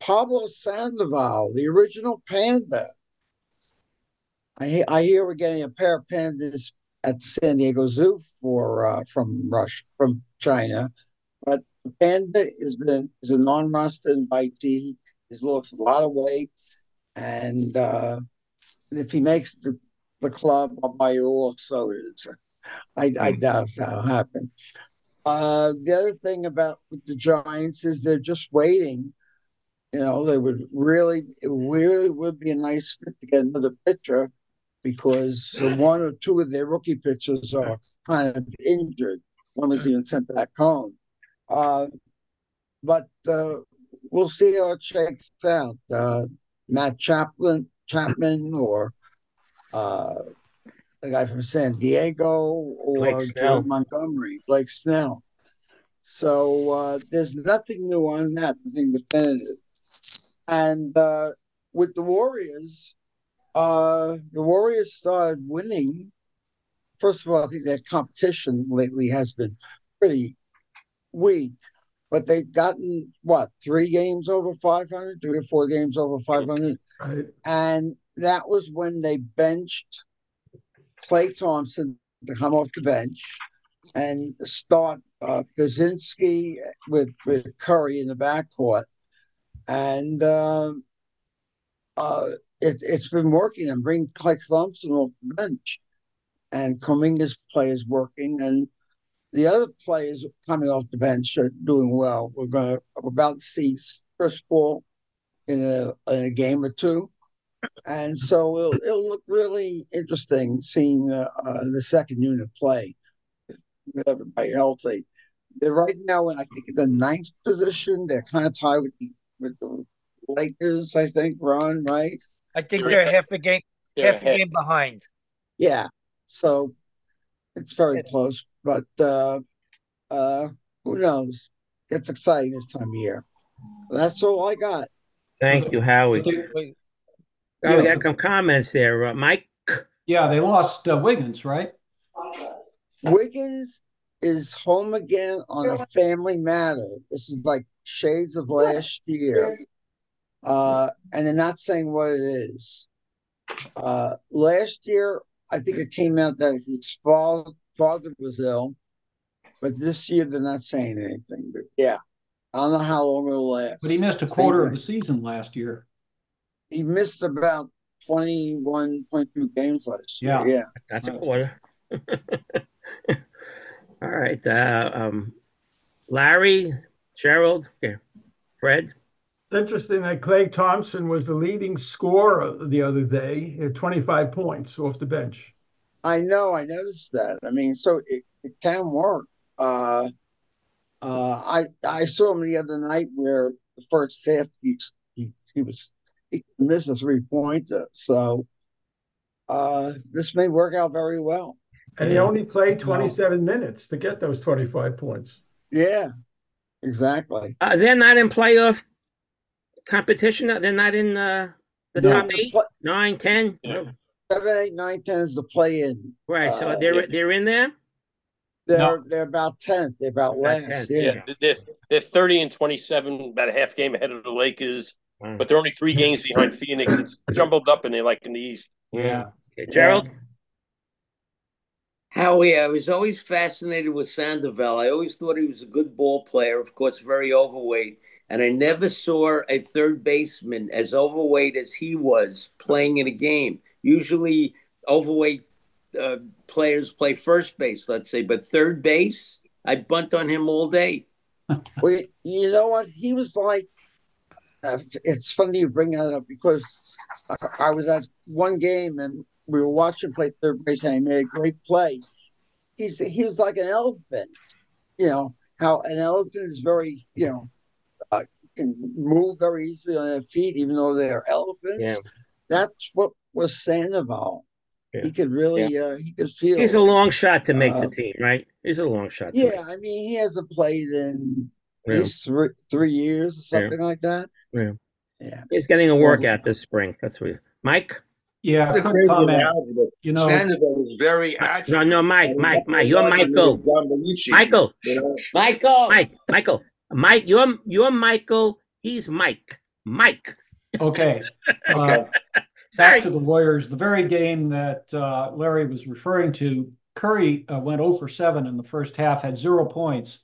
Pablo Sandoval, the original panda. I I hear we're getting a pair of pandas at San Diego Zoo for uh, from Russia from China, but the panda is been is a non-master invitee. He's lost a lot of weight, and uh, if he makes the the club, I'll buy you all sodas. I, I doubt that'll happen. Uh, the other thing about the Giants is they're just waiting. You know, they would really, it really would be a nice fit to get another pitcher because one or two of their rookie pitchers are kind of injured. One was even sent back home. Uh, but uh, we'll see how it shakes out. Uh, Matt Chaplin, Chapman, or uh, the guy from San Diego, or Joe Montgomery, Blake Snell. So uh, there's nothing new on that, nothing definitive. And uh, with the Warriors, uh, the Warriors started winning. First of all, I think their competition lately has been pretty weak, but they've gotten what three games over 500, three or four games over 500, Right. and that was when they benched Klay Thompson to come off the bench and start uh, Kaczynski with, with Curry in the backcourt. And uh, uh, it, it's been working and bring Klay Thompson off the bench. And Kuminga's play is working. And the other players coming off the bench are doing well. We're going to, about see Chris Paul in a, in a game or two. And so it'll, it'll look really interesting seeing uh, uh, the second unit play with everybody healthy. They're right now in I think the ninth position. They're kind of tied with the with the Lakers. I think Ron right. I think they're half a game Yeah, half a game behind. Yeah, so it's very close, but uh, uh, who knows? It's exciting this time of year. That's all I got. Thank you, Howie. Oh, we got some comments there. Uh, Mike? Yeah, they lost uh, Wiggins, right? Wiggins is home again on a family matter. This is like shades of last year. Uh, and they're not saying what it is. Uh, last year, I think it came out that his father, father was ill, but this year they're not saying anything. But yeah, I don't know how long it'll last. But he missed a Same quarter of the season last year. He missed about 21.2 games last year. Yeah. Yeah. That's a quarter. All right. Uh, um, Larry, Gerald, yeah. Fred. It's interesting that Klay Thompson was the leading scorer the other day at 25 points off the bench. I know, I noticed that. I mean, so it, it can work. Uh, uh, I I saw him the other night where the first half he he, he was he missed a three pointer. So uh, this may work out very well. And he only played 27 minutes to get those 25 points. Yeah, exactly. Uh, they're not in playoff competition. They're not in uh, the They're top in the eight, pla- nine, ten. Seven, eight, nine, ten is the play in. Right. So Uh, they're they're in there. They're they're about tenth. They're about About last. 10th, Yeah. Yeah, they're, they're 30 and 27, about a half game ahead of the Lakers, but they're only three games behind Phoenix. It's jumbled up in there like in the East. Yeah. Okay, Gerald. Howie, I was always fascinated with Sandoval. I always thought he was a good ball player, of course, very overweight. And I never saw a third baseman as overweight as he was playing in a game. Usually, overweight uh, players play first base, let's say, but third base, I bunt on him all day. Well, you know what? He was like. Uh, it's funny you bring that up because I, I was at one game and we were watching him play third base and he made a great play. He's he was like an elephant. You know how an elephant is very you know uh, can move very easily on their feet even though they're elephants. Yeah. That's what was Sandoval. He could really uh, he could feel. He's a long shot to make the Uh, team, right? He's a long shot. To Yeah, I mean he hasn't played in Yeah. three, three years or Yeah. something like that. Yeah. Yeah. He's getting a workout this spring. That's what. Mike. Yeah, The quick comment. analogy You know, Sandoval was very agile. No, no, Mike, Mike, Mike. You're Michael. was John Belushi, Michael. you know? Michael. Mike, Michael. Mike, you're you're Michael He's Mike. Mike. Okay. Uh, back to the Warriors. The very game that uh, Larry was referring to, Curry uh, went 0 for 7 in the first half, had zero points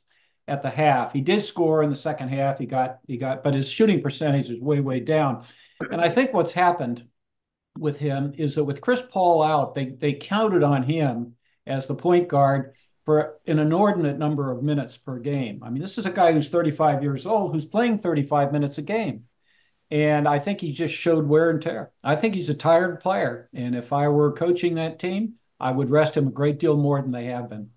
at the half. He did score in the second half. He got he got, but his shooting percentage is way way down. And I think what's happened with him is that with Chris Paul out, they they counted on him as the point guard for an inordinate number of minutes per game. I mean, this is a guy who's 35 years old who's playing 35 minutes a game. And I think he just showed wear and tear. I think he's a tired player. And if I were coaching that team, I would rest him a great deal more than they have been.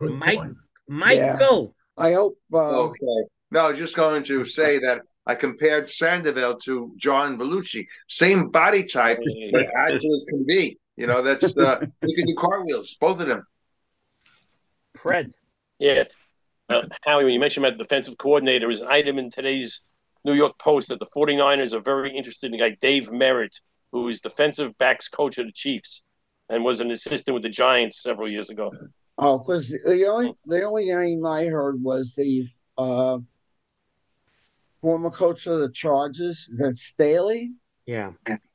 Mike, Michael. Yeah. I hope. Uh, okay. No, I was just going to say that I compared Sandoval to John Belushi. Same body type, but agile as can be. You know, that's uh, you can do cartwheels, both of them. Fred. Yeah. Uh, Howie, when you mentioned about defensive coordinator, there's an item in today's New York Post that the 49ers are very interested in a guy, Dave Merritt, who is defensive backs coach of the Chiefs and was an assistant with the Giants several years ago. Oh, because the only the only name I heard was the uh, former coach of the Chargers. Is that Staley? Yeah.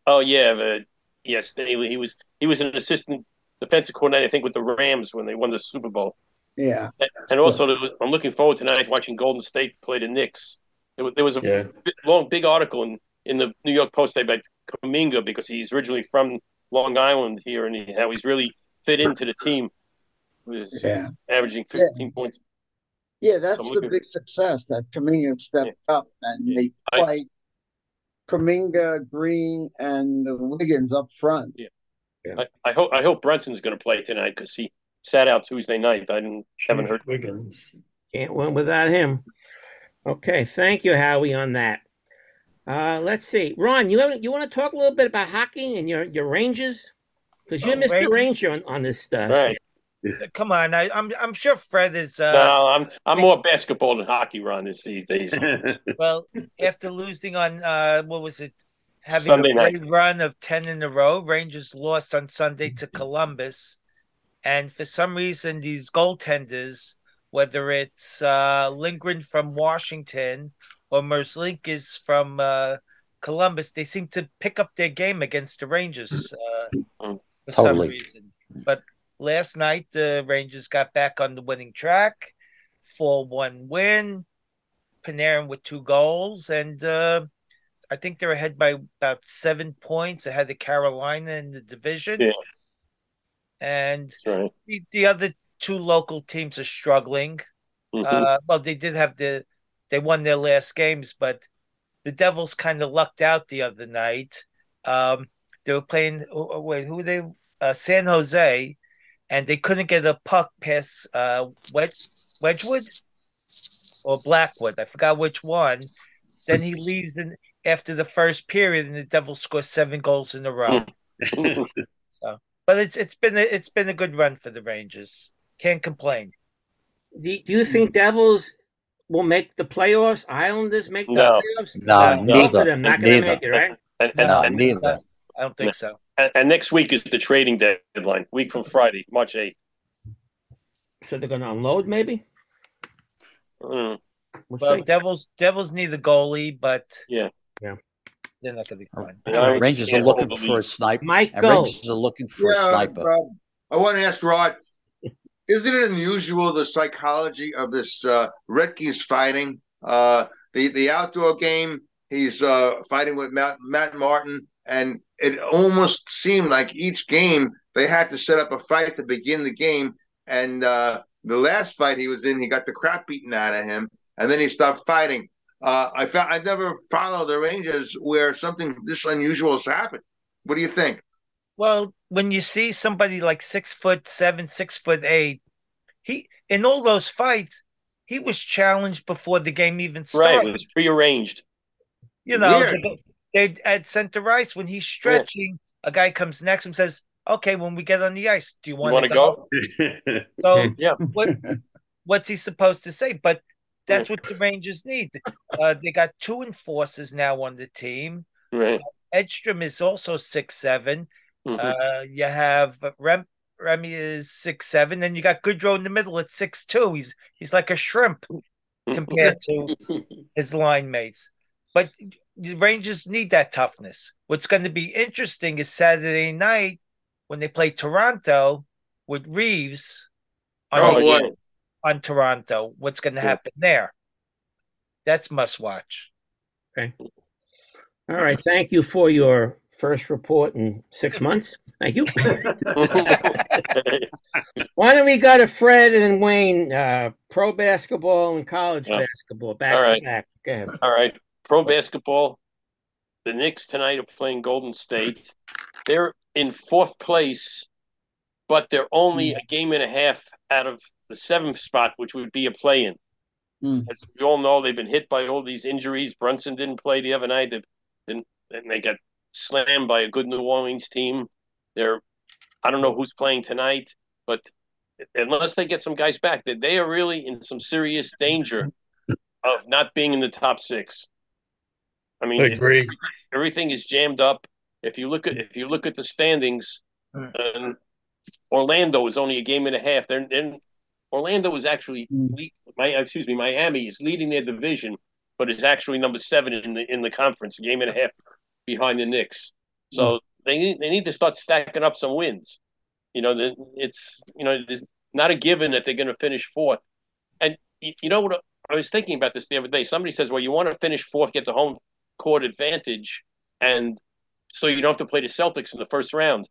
Oh yeah, but yes, Staley. He was he was an assistant defensive coordinator, I think, with the Rams when they won the Super Bowl. Yeah. And also, I'm looking forward tonight watching Golden State play the Knicks. There was, there was a yeah. long, big article in, in the New York Post about Kuminga because he's originally from Long Island here, and he, how he's really fit into the team. He was yeah. averaging 15 yeah. points. Yeah, that's so the looking... big success that Kuminga stepped yeah. up and they played Kuminga, Green, and the Wiggins up front. Yeah. I, I, hope I hope Brunson's going to play tonight because he sat out Tuesday night. I didn't haven't heard Wiggins. Can't win without him. Okay, thank you, Howie, on that. Uh, let's see, Ron, you you want to talk a little bit about hockey and your your Rangers because you're oh, Mr. Ranger, Ranger on, on this stuff. Right. Come on, I, am I'm, I'm sure Fred is. Uh, no, I'm I'm more basketball than hockey, Ron, these days. well, after losing on uh, what was it, having Sunday a great night. run of ten in a row, Rangers lost on Sunday to Columbus, and for some reason, these goaltenders, whether it's uh, Lindgren from Washington or Merzlikins from uh, Columbus, they seem to pick up their game against the Rangers uh, for totally. some reason. But last night, the Rangers got back on the winning track, four one win. Panarin with two goals, and uh, I think they're ahead by about seven points ahead of Carolina in the division. Yeah. And right. the, the, other two local teams are struggling. Mm-hmm. Uh, well, they did have the they won their last games, but the Devils kind of lucked out the other night. Um, they were playing. Oh, wait, who were they? Uh, San Jose, and they couldn't get a puck past uh, Wedge, Wedgewood or Blackwood. I forgot which one. Then he leaves in after the first period, and the Devils score seven goals in a row. so, but it's it's been a, it's been a good run for the Rangers. Can't complain. Do, do you think Devils will make the playoffs? Islanders make the no. playoffs? No, no neither. Of them not going to make it, right? And, and, no, and, neither. I don't think so. And, and, next week is the trading deadline. Week from Friday, March eighth. So they're going to unload, maybe. Mm. We'll, well see. Devils Devils need the goalie, but yeah, yeah, they're not going to be fine. Uh, Rangers are looking for a sniper. Michael. Rangers are looking for yeah, a sniper. Rob, I want to ask Rod. Isn't it unusual the psychology of this uh, Rempe's fighting? Uh, the the outdoor game, he's uh, fighting with Matt, Matt Martin, and it almost seemed like each game they had to set up a fight to begin the game. And uh, the last fight he was in, he got the crap beaten out of him, and then he stopped fighting. Uh, I found I never followed the Rangers where something this unusual has happened. What do you think? Well, when you see somebody like six foot seven, six foot eight, he in all those fights, he was challenged before the game even started. Right, it was prearranged. You know, they, they at center ice when he's stretching, yeah. a guy comes next to him and says, "Okay, when we get on the ice, do you want to go?" go? so yeah, what what's he supposed to say? But that's what the Rangers need. Uh, they got two enforcers now on the team. Right. Edstrom is also six seven. Mm-hmm. Uh, you have Rem Rempe is six seven, and you got Goodrow in the middle at six two. He's he's like a shrimp compared to his line mates. but the Rangers need that toughness. What's going to be interesting is Saturday night when they play Toronto with Reaves on, Oh, the- yeah. on Toronto. What's going to Yeah. happen there? That's must watch. Okay. All right. Thank you for your first report in six months. Thank you. Why don't we go to Fred and Wayne? Uh, pro basketball and college Yeah. basketball back All to right. back. Go ahead. All right. Pro basketball. The Knicks tonight are playing Golden State. They're in fourth place, but they're only hmm. a game and a half out of the seventh spot, which would be a play in. Hmm. As we all know, they've been hit by all these injuries. Brunson didn't play the other night. They and they got slammed by a good New Orleans team. They're, I don't know who's playing tonight, but unless they get some guys back, that they are really in some serious danger of not being in the top six. I mean, I Agree. everything is jammed up. If you look at if you look at the standings, um, Orlando is only a game and a half. They're, they're Orlando is actually lead, my excuse me, Miami is leading their division, but is actually number seven in the in the conference, a game and a half behind the Knicks. So they need they need to start stacking up some wins. You know, it's you know, there's not a given that they're going to finish fourth. And you, you know what? I was thinking about this the other day. Somebody says, "Well, you want to finish fourth, get the home court advantage, and so you don't have to play the Celtics in the first round."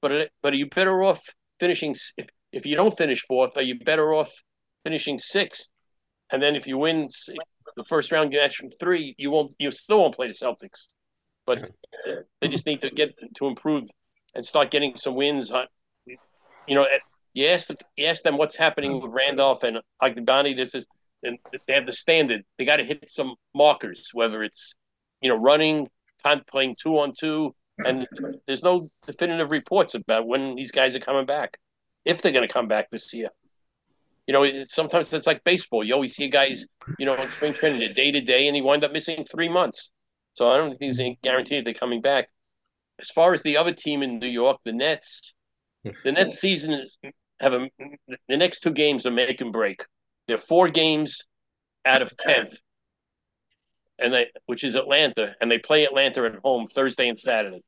But it, but are you better off finishing if if you don't finish fourth? Are you better off finishing sixth? And then if you win the first round you match from three, you won't you still won't play the Celtics. But they just need to get to improve and start getting some wins. On, you know, you ask the, you ask them what's happening with Randolph and Agdabani. This is and they have the standard. They got to hit some markers, whether it's you know running, playing two on two, and there's no definitive reports about when these guys are coming back, if they're going to come back this year. You know, sometimes it's like baseball. You always see guys, you know, in spring training, they're day to day, and he wind up missing three months. So I don't think there's any guarantee they're coming back. As far as the other team in New York, the Nets, the Nets season is have a the next two games are make and break. They're four games out of tenth, and they which is Atlanta, and they play Atlanta at home Thursday and Saturday.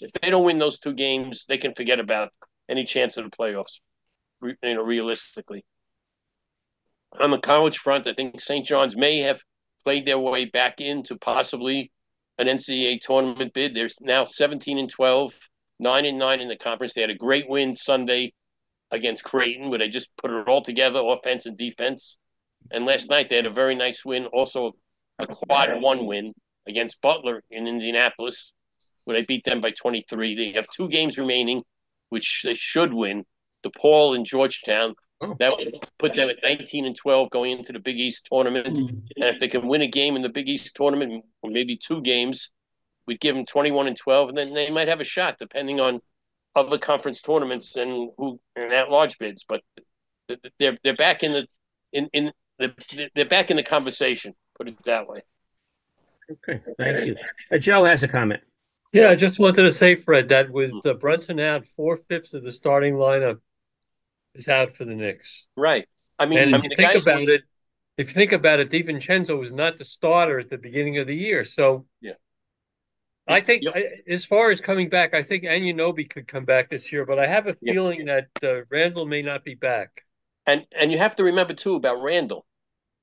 If they don't win those two games, they can forget about any chance of the playoffs. re- You know, realistically. On the college front, I think St. John's may have played their way back into possibly an NCAA tournament bid. They're now 17 and 12, 9 and 9 in the conference. They had a great win Sunday against Creighton, where they just put it all together, offense and defense. And last night they had a very nice win, also a quad one win against Butler in Indianapolis, where they beat them by 23. They have two games remaining, which they should win. DePaul and Georgetown. Oh. That would put them at 19 and 12 going into the Big East tournament. Hmm. And if they can win a game in the Big East tournament, or maybe two games, we'd give them 21 and 12, and then they might have a shot, depending on other conference tournaments and who and at large bids. But they're they're back in the in in the they're back in the conversation. Put it that way. Okay, thank you. Uh, Joe has a comment. Yeah, I just wanted to say, Fred, that with uh, Brunson out, four fifths of the starting lineup is out for the Knicks. Right. I mean, and I if mean, you think guys- about it, if you think about it, DiVincenzo was not the starter at the beginning of the year. So yeah, I think I, as far as coming back, I think Anunoby could come back this year, but I have a feeling that uh, Randle may not be back. And and you have to remember too about Randle.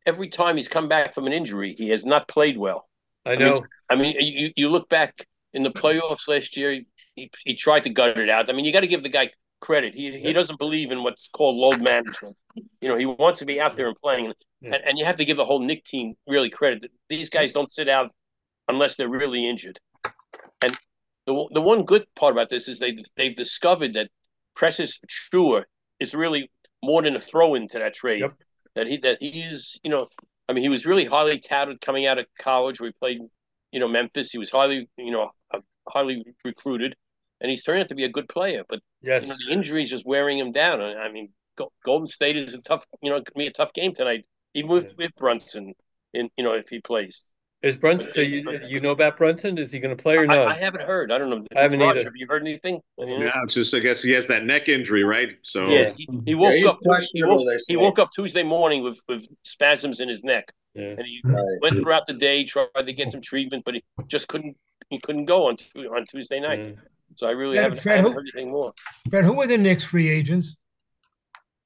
Every time he's come back from an injury, he has not played well. I know. Mean, I mean, you you look back in the playoffs last year, he he tried to gut it out. I mean, you got to give the guy credit. He he doesn't believe in what's called load management. You know, he wants to be out there and playing. And, and you have to give the whole Knick team really credit. These guys don't sit out unless they're really injured. And the the one good part about this is they they've discovered that Precious Achiuwa is really more than a throw into that trade. That he that he's you know I mean he was really highly touted coming out of college where he played you know Memphis. He was highly you know uh, highly recruited, and he's turned out to be a good player. But yes. you know, the injuries just wearing him down. I I mean, Golden State is a tough you know it could be a tough game tonight, even with, with Brunson in you know if he plays. Is Brunson? Do you, you know about Brunson? Is he going to play or I, not? I haven't heard. I don't know. I haven't Roger, either. Have you heard anything? Yeah, it's just I guess he has that neck injury, right? So Yeah, he, he woke he's up. He woke, he woke up Tuesday morning with, with spasms in his neck, Yeah. and he went throughout the day, tried to get some treatment, but he just couldn't. He couldn't go on on Tuesday night. So I really Yeah, haven't, Fred, I haven't who- heard anything more. Fred, who are the Knicks free agents?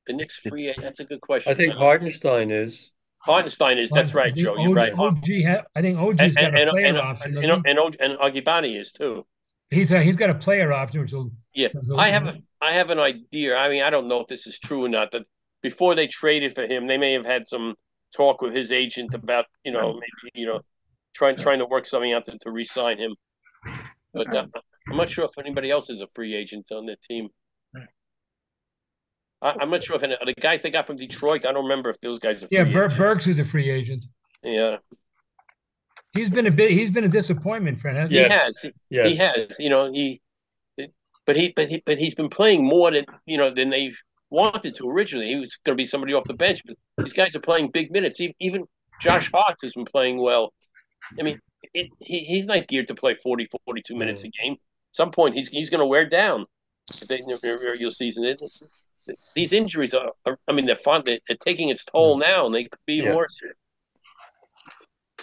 The Knicks free. That's a good question. I think Hartenstein is. Hartenstein is. That's right, Joe. You're right. OG ha- I think OG's And got and a player and, option. and, and, and, and Agibani is too. he? He's a, he's got a player option, which will Yeah, I have a I have an idea. I mean, I don't know if this is true or not. That before they traded for him, they may have had some talk with his agent about you know maybe you know trying trying to work something out to, to re-sign him. But uh, I'm not sure if anybody else is a free agent on their team. I, I'm not sure if any, the guys they got from Detroit. I don't remember if those guys are free yeah. Ber- agents. Burks is a free agent. Yeah, He's been a bit. He's been a disappointment, friend. Hasn't he he? has. He, Yes. he has. You know, he. But he, but he, but he's been playing more than you know than they wanted to originally. He was going to be somebody off the bench, but these guys are playing big minutes. Even Josh Hart who's been playing well. I mean, it, he he's not geared to play 40, 42 minutes a mm. game. At some point, he's he's going to wear down. If they in the regular season, it, these injuries are, are. I mean, they're fun. They're, they're taking its toll now, and they could be Yeah. worse.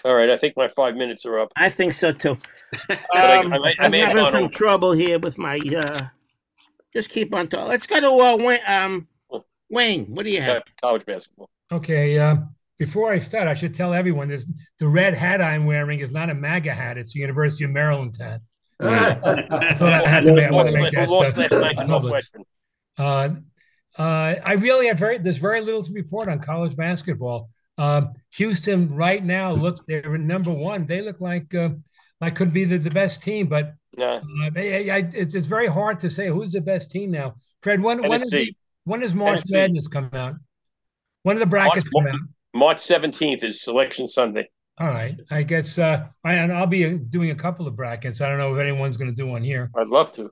All right, I think my five minutes are up. I think so too. But I- Um, I may- I I'm may having some over. trouble here with my. uh Just keep on talking. Let's go to uh, Wayne. Um, Wayne, what do you have? College basketball. Okay. Uh, before I start, I should tell everyone this: the red hat I'm wearing is not a MAGA hat; it's a University of Maryland hat. I thought I had to make, I want to make that lost uh, last night to public. Uh, uh, I really have very there's very little to report on college basketball. Um, Houston right now looks they're number one. They look like uh, like could be the, the best team, but Yeah. uh, I, I, it's, it's very hard to say who's the best team now. Fred, when when is, Tennessee. when does March Tennessee. Madness come out? When do the brackets March, come out? March 17th is Selection Sunday. All right, I guess uh, I, and I'll be doing a couple of brackets. I don't know if anyone's going to do one here. I'd love to.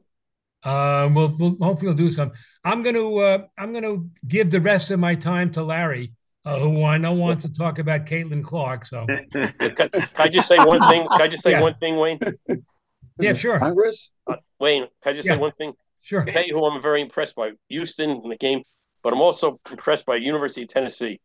Uh, we'll, we'll hopefully we'll do some. I'm going to uh, I'm going to give the rest of my time to Larry, uh, who I know wants to talk about Caitlin Clark. So Can, can I just say one thing? Can I just say Yeah. one thing, Wayne? yeah, sure, Congress. Uh, Wayne, can I just Yeah. say one thing? sure. I'll tell you who I'm very impressed by. Houston in the game, but I'm also impressed by University of Tennessee.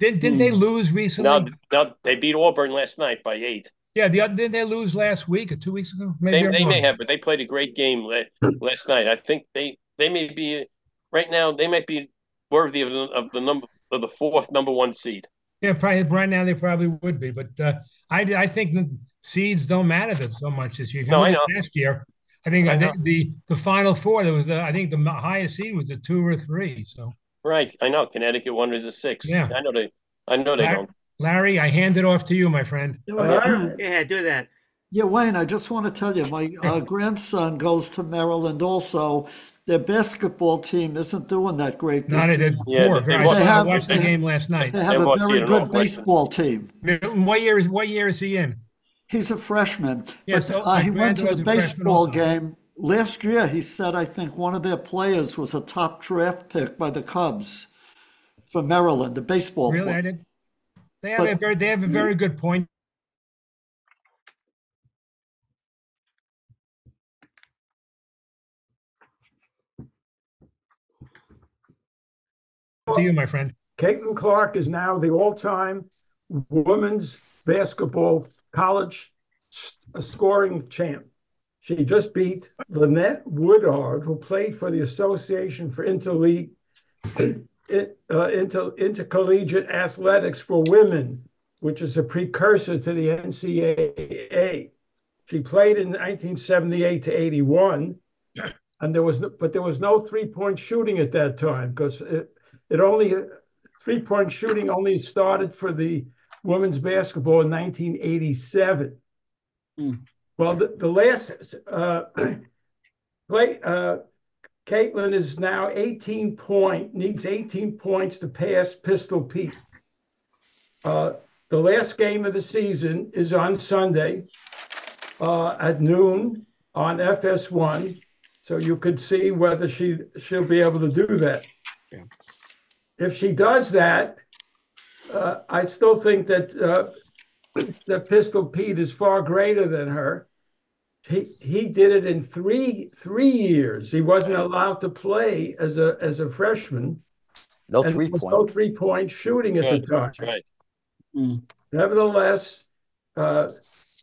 Didn't didn't they lose recently? No, now they beat Auburn last night by eight. Yeah, the didn't they lose last week or two weeks ago? Maybe They, they may have, but they played a great game la- last night. I think they they may be right now. They might be worthy of the, of the number of the fourth number one seed. Yeah, probably right now they probably would be, but uh, I I think the seeds don't matter that so much this year. No, I know. Last year, I think I I think the the final four there was the, I think the highest seed was a two or three. So Right, I know. Connecticut one is a six. Yeah. I know they. I know they Larry, don't. Larry, I hand it off to you, my friend. Yeah, do that. Yeah, Wayne, I just want to tell you, my uh, grandson goes to Maryland also. Their basketball team isn't doing that great. Not this at the. Yeah, four. they I, saw, I have- watched the game last night. They have a lost very to good Northwestern. baseball team. Milton, What year is what year is he in? He's a freshman. Yeah, but so uh, my he went to the granddaughter's a freshman baseball also. game last year. He said, I think one of their players was a top draft pick by the Cubs for Maryland, the baseball Really, player. Did. They have But- a very they have a very good point. To you, my friend. Caitlin Clark is now the all-time women's basketball college scoring champ. She just beat Lynette Woodard, who played for the Association for Interleague, it, uh, inter, Intercollegiate Athletics for Women, which is a precursor to the NCAA. She played in 1978 to 81, and there was, no, but there was no three-point shooting at that time because it, it only three-point shooting only started for the women's basketball in 1987. Well, the, the last uh, play, uh, Caitlin is now 18 point, needs 18 points to pass Pistol Pete. Uh, the last game of the season is on Sunday uh, at noon on FS1, so you could see whether she she'll be able to do that. If she does that, uh, I still think that uh, that Pistol Pete is far greater than her. He he did it in three three years. He wasn't allowed to play as a as a freshman. No and three point. No three point shooting at the time. That's right. Nevertheless, uh,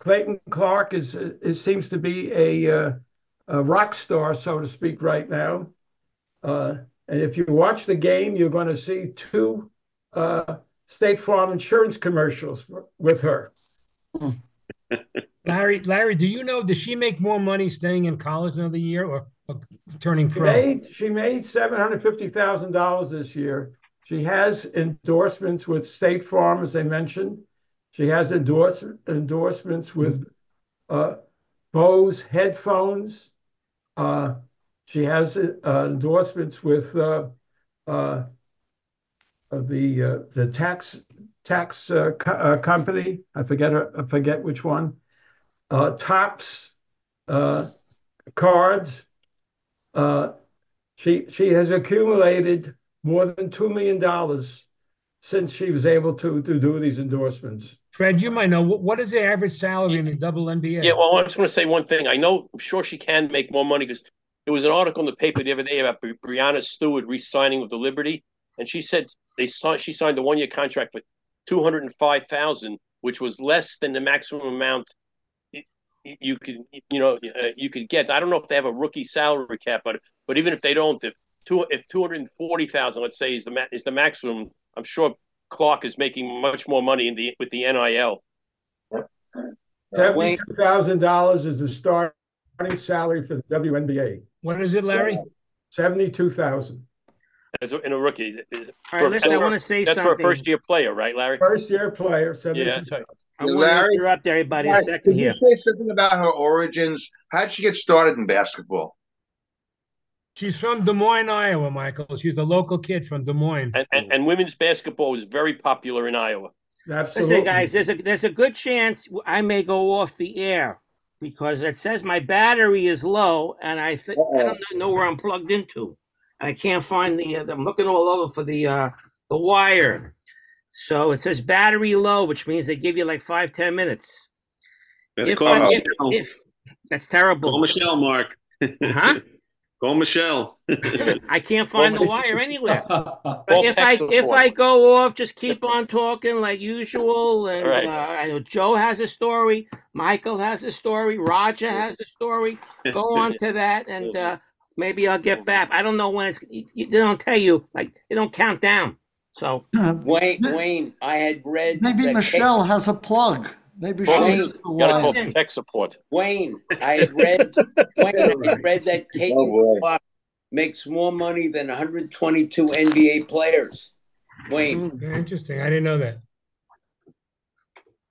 Caitlin Clark is, is seems to be a, uh, a rock star, so to speak, right now. Uh, and if you watch the game, you're going to see two uh, State Farm insurance commercials with her. Larry, Larry, do you know, does she make more money staying in college another year or, or turning She pro? made, she made seven hundred fifty thousand dollars this year. She has endorsements with State Farm, as I mentioned. She has endorse, endorsements with uh, Bose headphones. Uh, she has uh, endorsements with uh, uh, the uh, the tax tax uh, co- uh, company. I forget her, I forget which one. Uh, Topps uh, cards. Uh, she she has accumulated more than two million dollars since she was able to to do these endorsements. Fred, you might know, what, what is the average salary in the double NBA? Yeah, well, I just want to say one thing. I know, I'm sure she can make more money because there was an article in the paper the other day about Bri- Breanna Stewart re-signing with the Liberty, and she said they saw she signed a one-year contract for two hundred and five thousand, which was less than the maximum amount y- y- you could, you know, uh, you could get. I don't know if they have a rookie salary cap, but but even if they don't, if two if two hundred and forty thousand, let's say, is the ma- is the maximum, I'm sure Clark is making much more money in the with the NIL. Seventy-two thousand dollars is the starting salary for the WNBA. What is it, Larry? Seventy-two thousand. as a, in a rookie. All right, listen, I wanna say that's for a first year player, right, Larry? First year player, Yeah, seventy-two. that's right. I want to Larry? interrupt everybody a second Can here. you say something about her origins? How did she get started in basketball? She's from Des Moines, Iowa, Michael. She's a local kid from Des Moines. And, and and women's basketball is very popular in Iowa. Listen, guys, there's a there's a good chance I may go off the air because it says my battery is low, and I think I don't know where I'm plugged into. I can't find the. Uh, I'm looking all over for the uh, the wire. So it says battery low, which means they give you like five ten minutes. Better If, call I, if, if that's terrible. Call Michelle, Mark. Huh? Call Michelle. I can't find the wire anywhere. But if I if. I go off, just keep on talking like usual. And Right. uh, I know Joe has a story, Michael has a story, Roger has a story. Go on to that, and uh, maybe I'll get back. I don't know when it's. They don't tell you like they don't count down. So uh, Wayne, Wayne, I had read Maybe that Michelle has a plug. Maybe she Wayne, is the Gotta call one. tech support. Wayne, I had read Wayne, I had read that Caitlin Oh. Clark makes more money than 122 NBA players. Wayne, hmm. Very interesting. I didn't know that.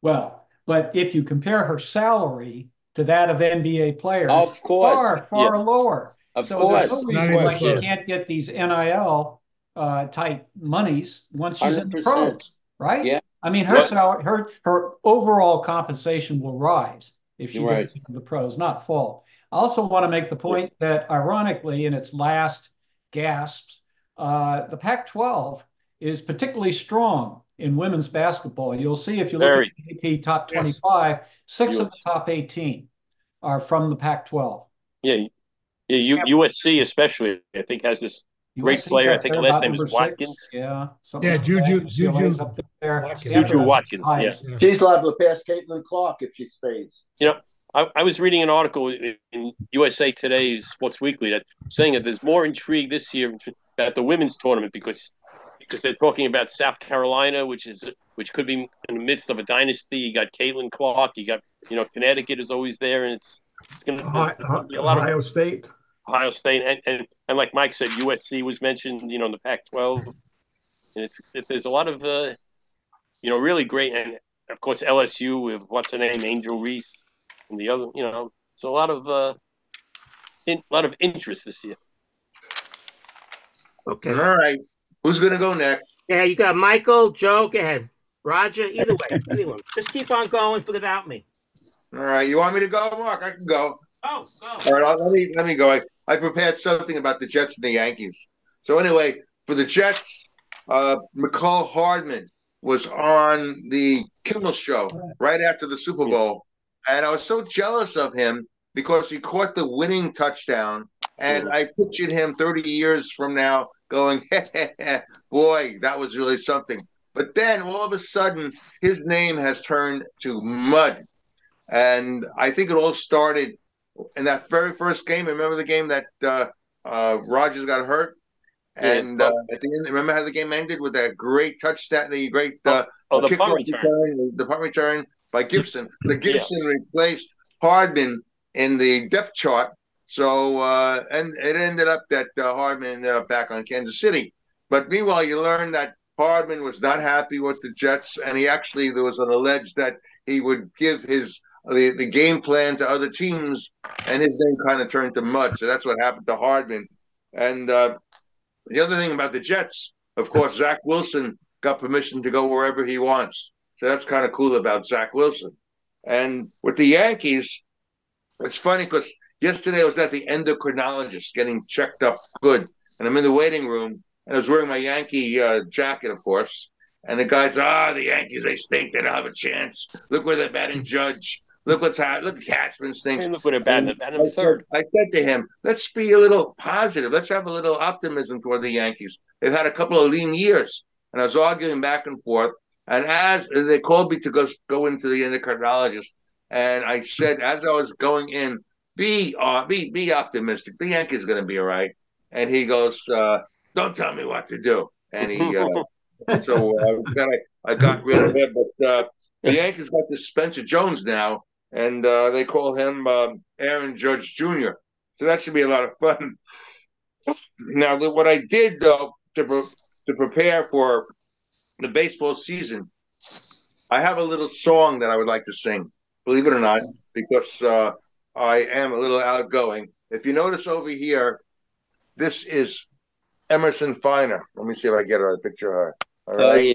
Well, but if you compare her salary to that of NBA players, Of course. far, far Yeah. lower. Of so course. no Not reason even why she can't get these NIL uh, type monies once she's in the pros, right? Yeah. I mean, her Right. salary, her her overall compensation will rise if she Right. gets into the pros, not fall. I also want to make the point that, ironically, in its last gasps, uh, the Pac-12 is particularly strong in women's basketball. You'll see if you look Very. at the AP top Yes. 25, six of the top 18 are from the Pac-12. Yeah, yeah. U, USC especially, I think, has this great player. I think there, the last name number is six. Watkins. Yeah. Yeah, like Juju- that. Juju up there. Watkins. Juju Watkins, yeah. Yeah. She's liable to pass Caitlin Clark if she stays. You know, I, I was reading an article in, in USA Today's Sports Weekly that saying that there's more intrigue this year at the women's tournament because because they're talking about South Carolina, which is which could be in the midst of a dynasty. You got Caitlin Clark. You got you know Connecticut is always there, and it's it's going to be a lot of Ohio State. Ohio State, and, and and like Mike said, USC was mentioned, you know, in the Pac-12, and it's it, there's a lot of, uh, you know, really great, and of course LSU with what's her name, Angel Reese, and the other, you know, it's a lot of, uh, in, a lot of interest this year. okay, All right. Who's going to go next? yeah, you got Michael, Joe. Go ahead, Roger. Either way, anyone. Just keep on going without me. All right. You want me to go, Mark? I can go. Oh, go. All right, I'll- let me let me go. I, I prepared something about the Jets and the Yankees. So anyway, for the Jets, uh, Mecole Hardman was on the Kimmel show right after the Super Bowl, and I was so jealous of him because he caught the winning touchdown, and I pictured him 30 years from now going, "Boy, that was really something." But then all of a sudden, his name has turned to mud, and I think it all started in that very first game. Remember the game that uh, uh, Rodgers got hurt, and uh, at the end, remember how the game ended with that great touchdown, the great uh, Oh, the punt return. return, the punt return by Gibson. The Gibson replaced Hardman in the depth chart. So uh, and it ended up that uh, Hardman ended up back on Kansas City. But meanwhile, you learn that Hardman was not happy with the Jets, and he actually there was an alleged that he would give his the, the game plan to other teams, and his name kind of turned to mud. So that's what happened to Hardman. And uh, the other thing about the Jets, of course, Zach Wilson got permission to go wherever he wants. So that's kind of cool about Zach Wilson. And with the Yankees, it's funny because yesterday I was at the endocrinologist getting checked up good, and I'm in the waiting room, and I was wearing my Yankee uh, jacket, of course. And the guy's, ah, the Yankees, they stink. They don't have a chance. Look where they're batting Judge. Look what's happening. Look, Cashman stinks. Hey, look batting. They're batting I said- third. I said to him, let's be a little positive. Let's have a little optimism toward the Yankees. They've had a couple of lean years. And I was arguing back and forth. And as they called me to go go into the endocrinologist, and I said, as I was going in, be uh, be be optimistic. The Yankees are going to be all right. And he goes, uh, "Don't tell me what to do." And he, uh, so uh, I, I got rid of him. But uh, the Yankees got this Spencer Jones now, and uh, they call him um, Aaron Judge Jr. So that should be a lot of fun. Now, the- what I did though to pre- to prepare for the baseball season, I have a little song that I would like to sing. Believe it or not, because uh, I am a little outgoing. If you notice over here, this is Emerson Finer. Let me see if I get her a picture of her. All Oh, right. yeah.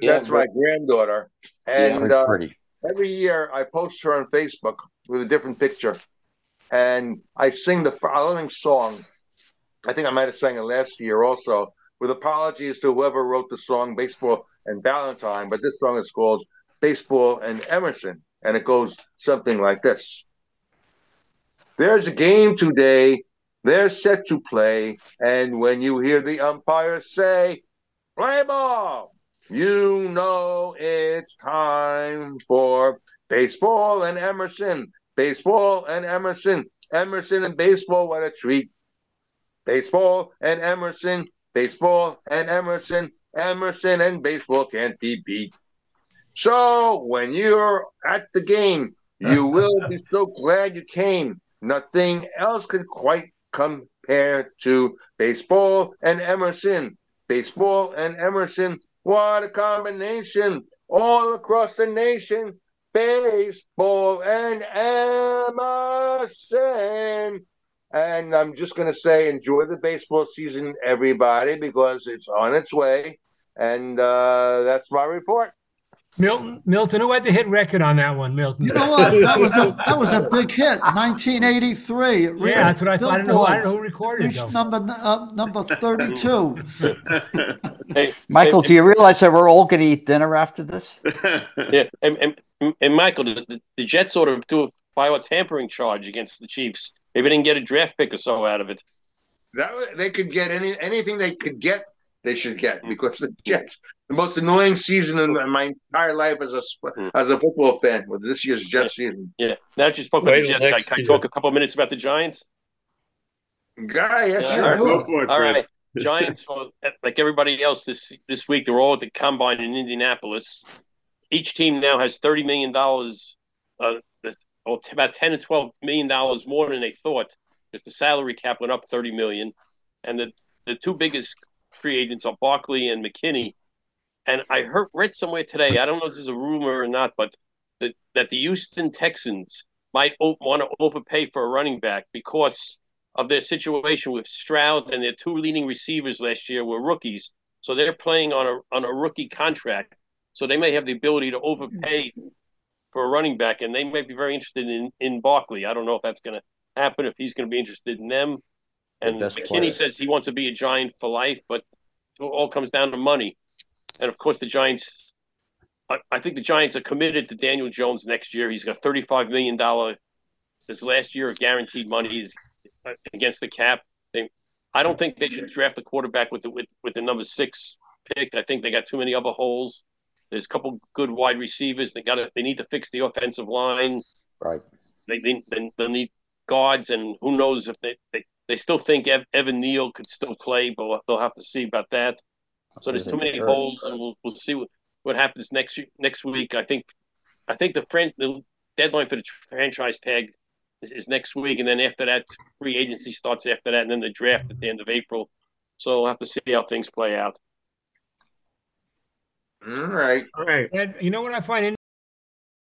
Yeah, That's my granddaughter. And Very uh, pretty. Every year I post her on Facebook with a different picture. And I sing the following song. I think I might have sang it last year also, with apologies to whoever wrote the song Baseball and Valentine. But this song is called Baseball and Emerson. And it goes something like this There's a game today. They're set to play. And when you hear the umpire say, play ball, you know it's time for baseball and Emerson. Baseball and Emerson. Emerson and baseball, what a treat. Baseball and Emerson. Baseball and Emerson. Emerson and baseball can't be beat. So when you're at the game, you will be so glad you came. Nothing else can quite compare to baseball and Emerson. Baseball and Emerson. What a combination all across the nation. Baseball and Emerson. And I'm just going to say, enjoy the baseball season, everybody, because it's on its way. And uh, that's my report. Milton, Milton, who had the hit record on that one, Milton? You know what? That was a that was a big hit, 1983. It Yeah, that's what I thought. I don't know- I don't know who recorded it. Number uh, number 32. Michael, do you realize that we're all going to eat dinner after this? yeah, and, and, and Michael, the, the, the Jets ought to do a file a tampering charge against the Chiefs. Maybe they didn't get a draft pick or so out of it. That they could get any anything they could get, they should get because the Jets, the most annoying season in my entire life as a as a football fan, with this year's Jets season. Yeah. Now that you spoke about the Jets, can I, can I talk a couple of minutes about the Giants? Guy, yeah, Yeah, sure. all right. All right. Giants, well, like everybody else this this week, they're all at the combine in Indianapolis. Each team now has thirty million dollars, uh, this, well, t- about ten to twelve million dollars more than they thought, because the salary cap went up thirty million, and the the two biggest free agents are Barkley and McKinney. And I heard read somewhere today, I don't know if this is a rumor or not, but that that the Houston Texans might want to overpay for a running back because of their situation with Stroud and their two leading receivers last year were rookies. So they're playing on a on a rookie contract. So they may have the ability to overpay for a running back, and they may be very interested in in Barkley. I don't know if that's going to happen. If he's going to be interested in them, and McKinney player. says he wants to be a Giant for life, but it all comes down to money. And of course, the Giants I, I think the Giants are committed to Daniel Jones next year. He's got thirty-five million dollar. This last year of guaranteed money is uh, against the cap. They, I don't think they should draft the quarterback with the with, with the number six pick. I think they got too many other holes. There's a couple good wide receivers. They got they need to fix the offensive line. Right. They they, they need guards, and who knows if they they, they still think Evan Neal could still play, but they'll have to see about that. So there's too many holes, and we'll we'll see what, what happens next next week. I think I think the friend the deadline for the franchise tag is, is next week, and then after that, free agency starts after that, and then the draft at the end of April. So we'll have to see how things play out. All right. All right. And you know what I find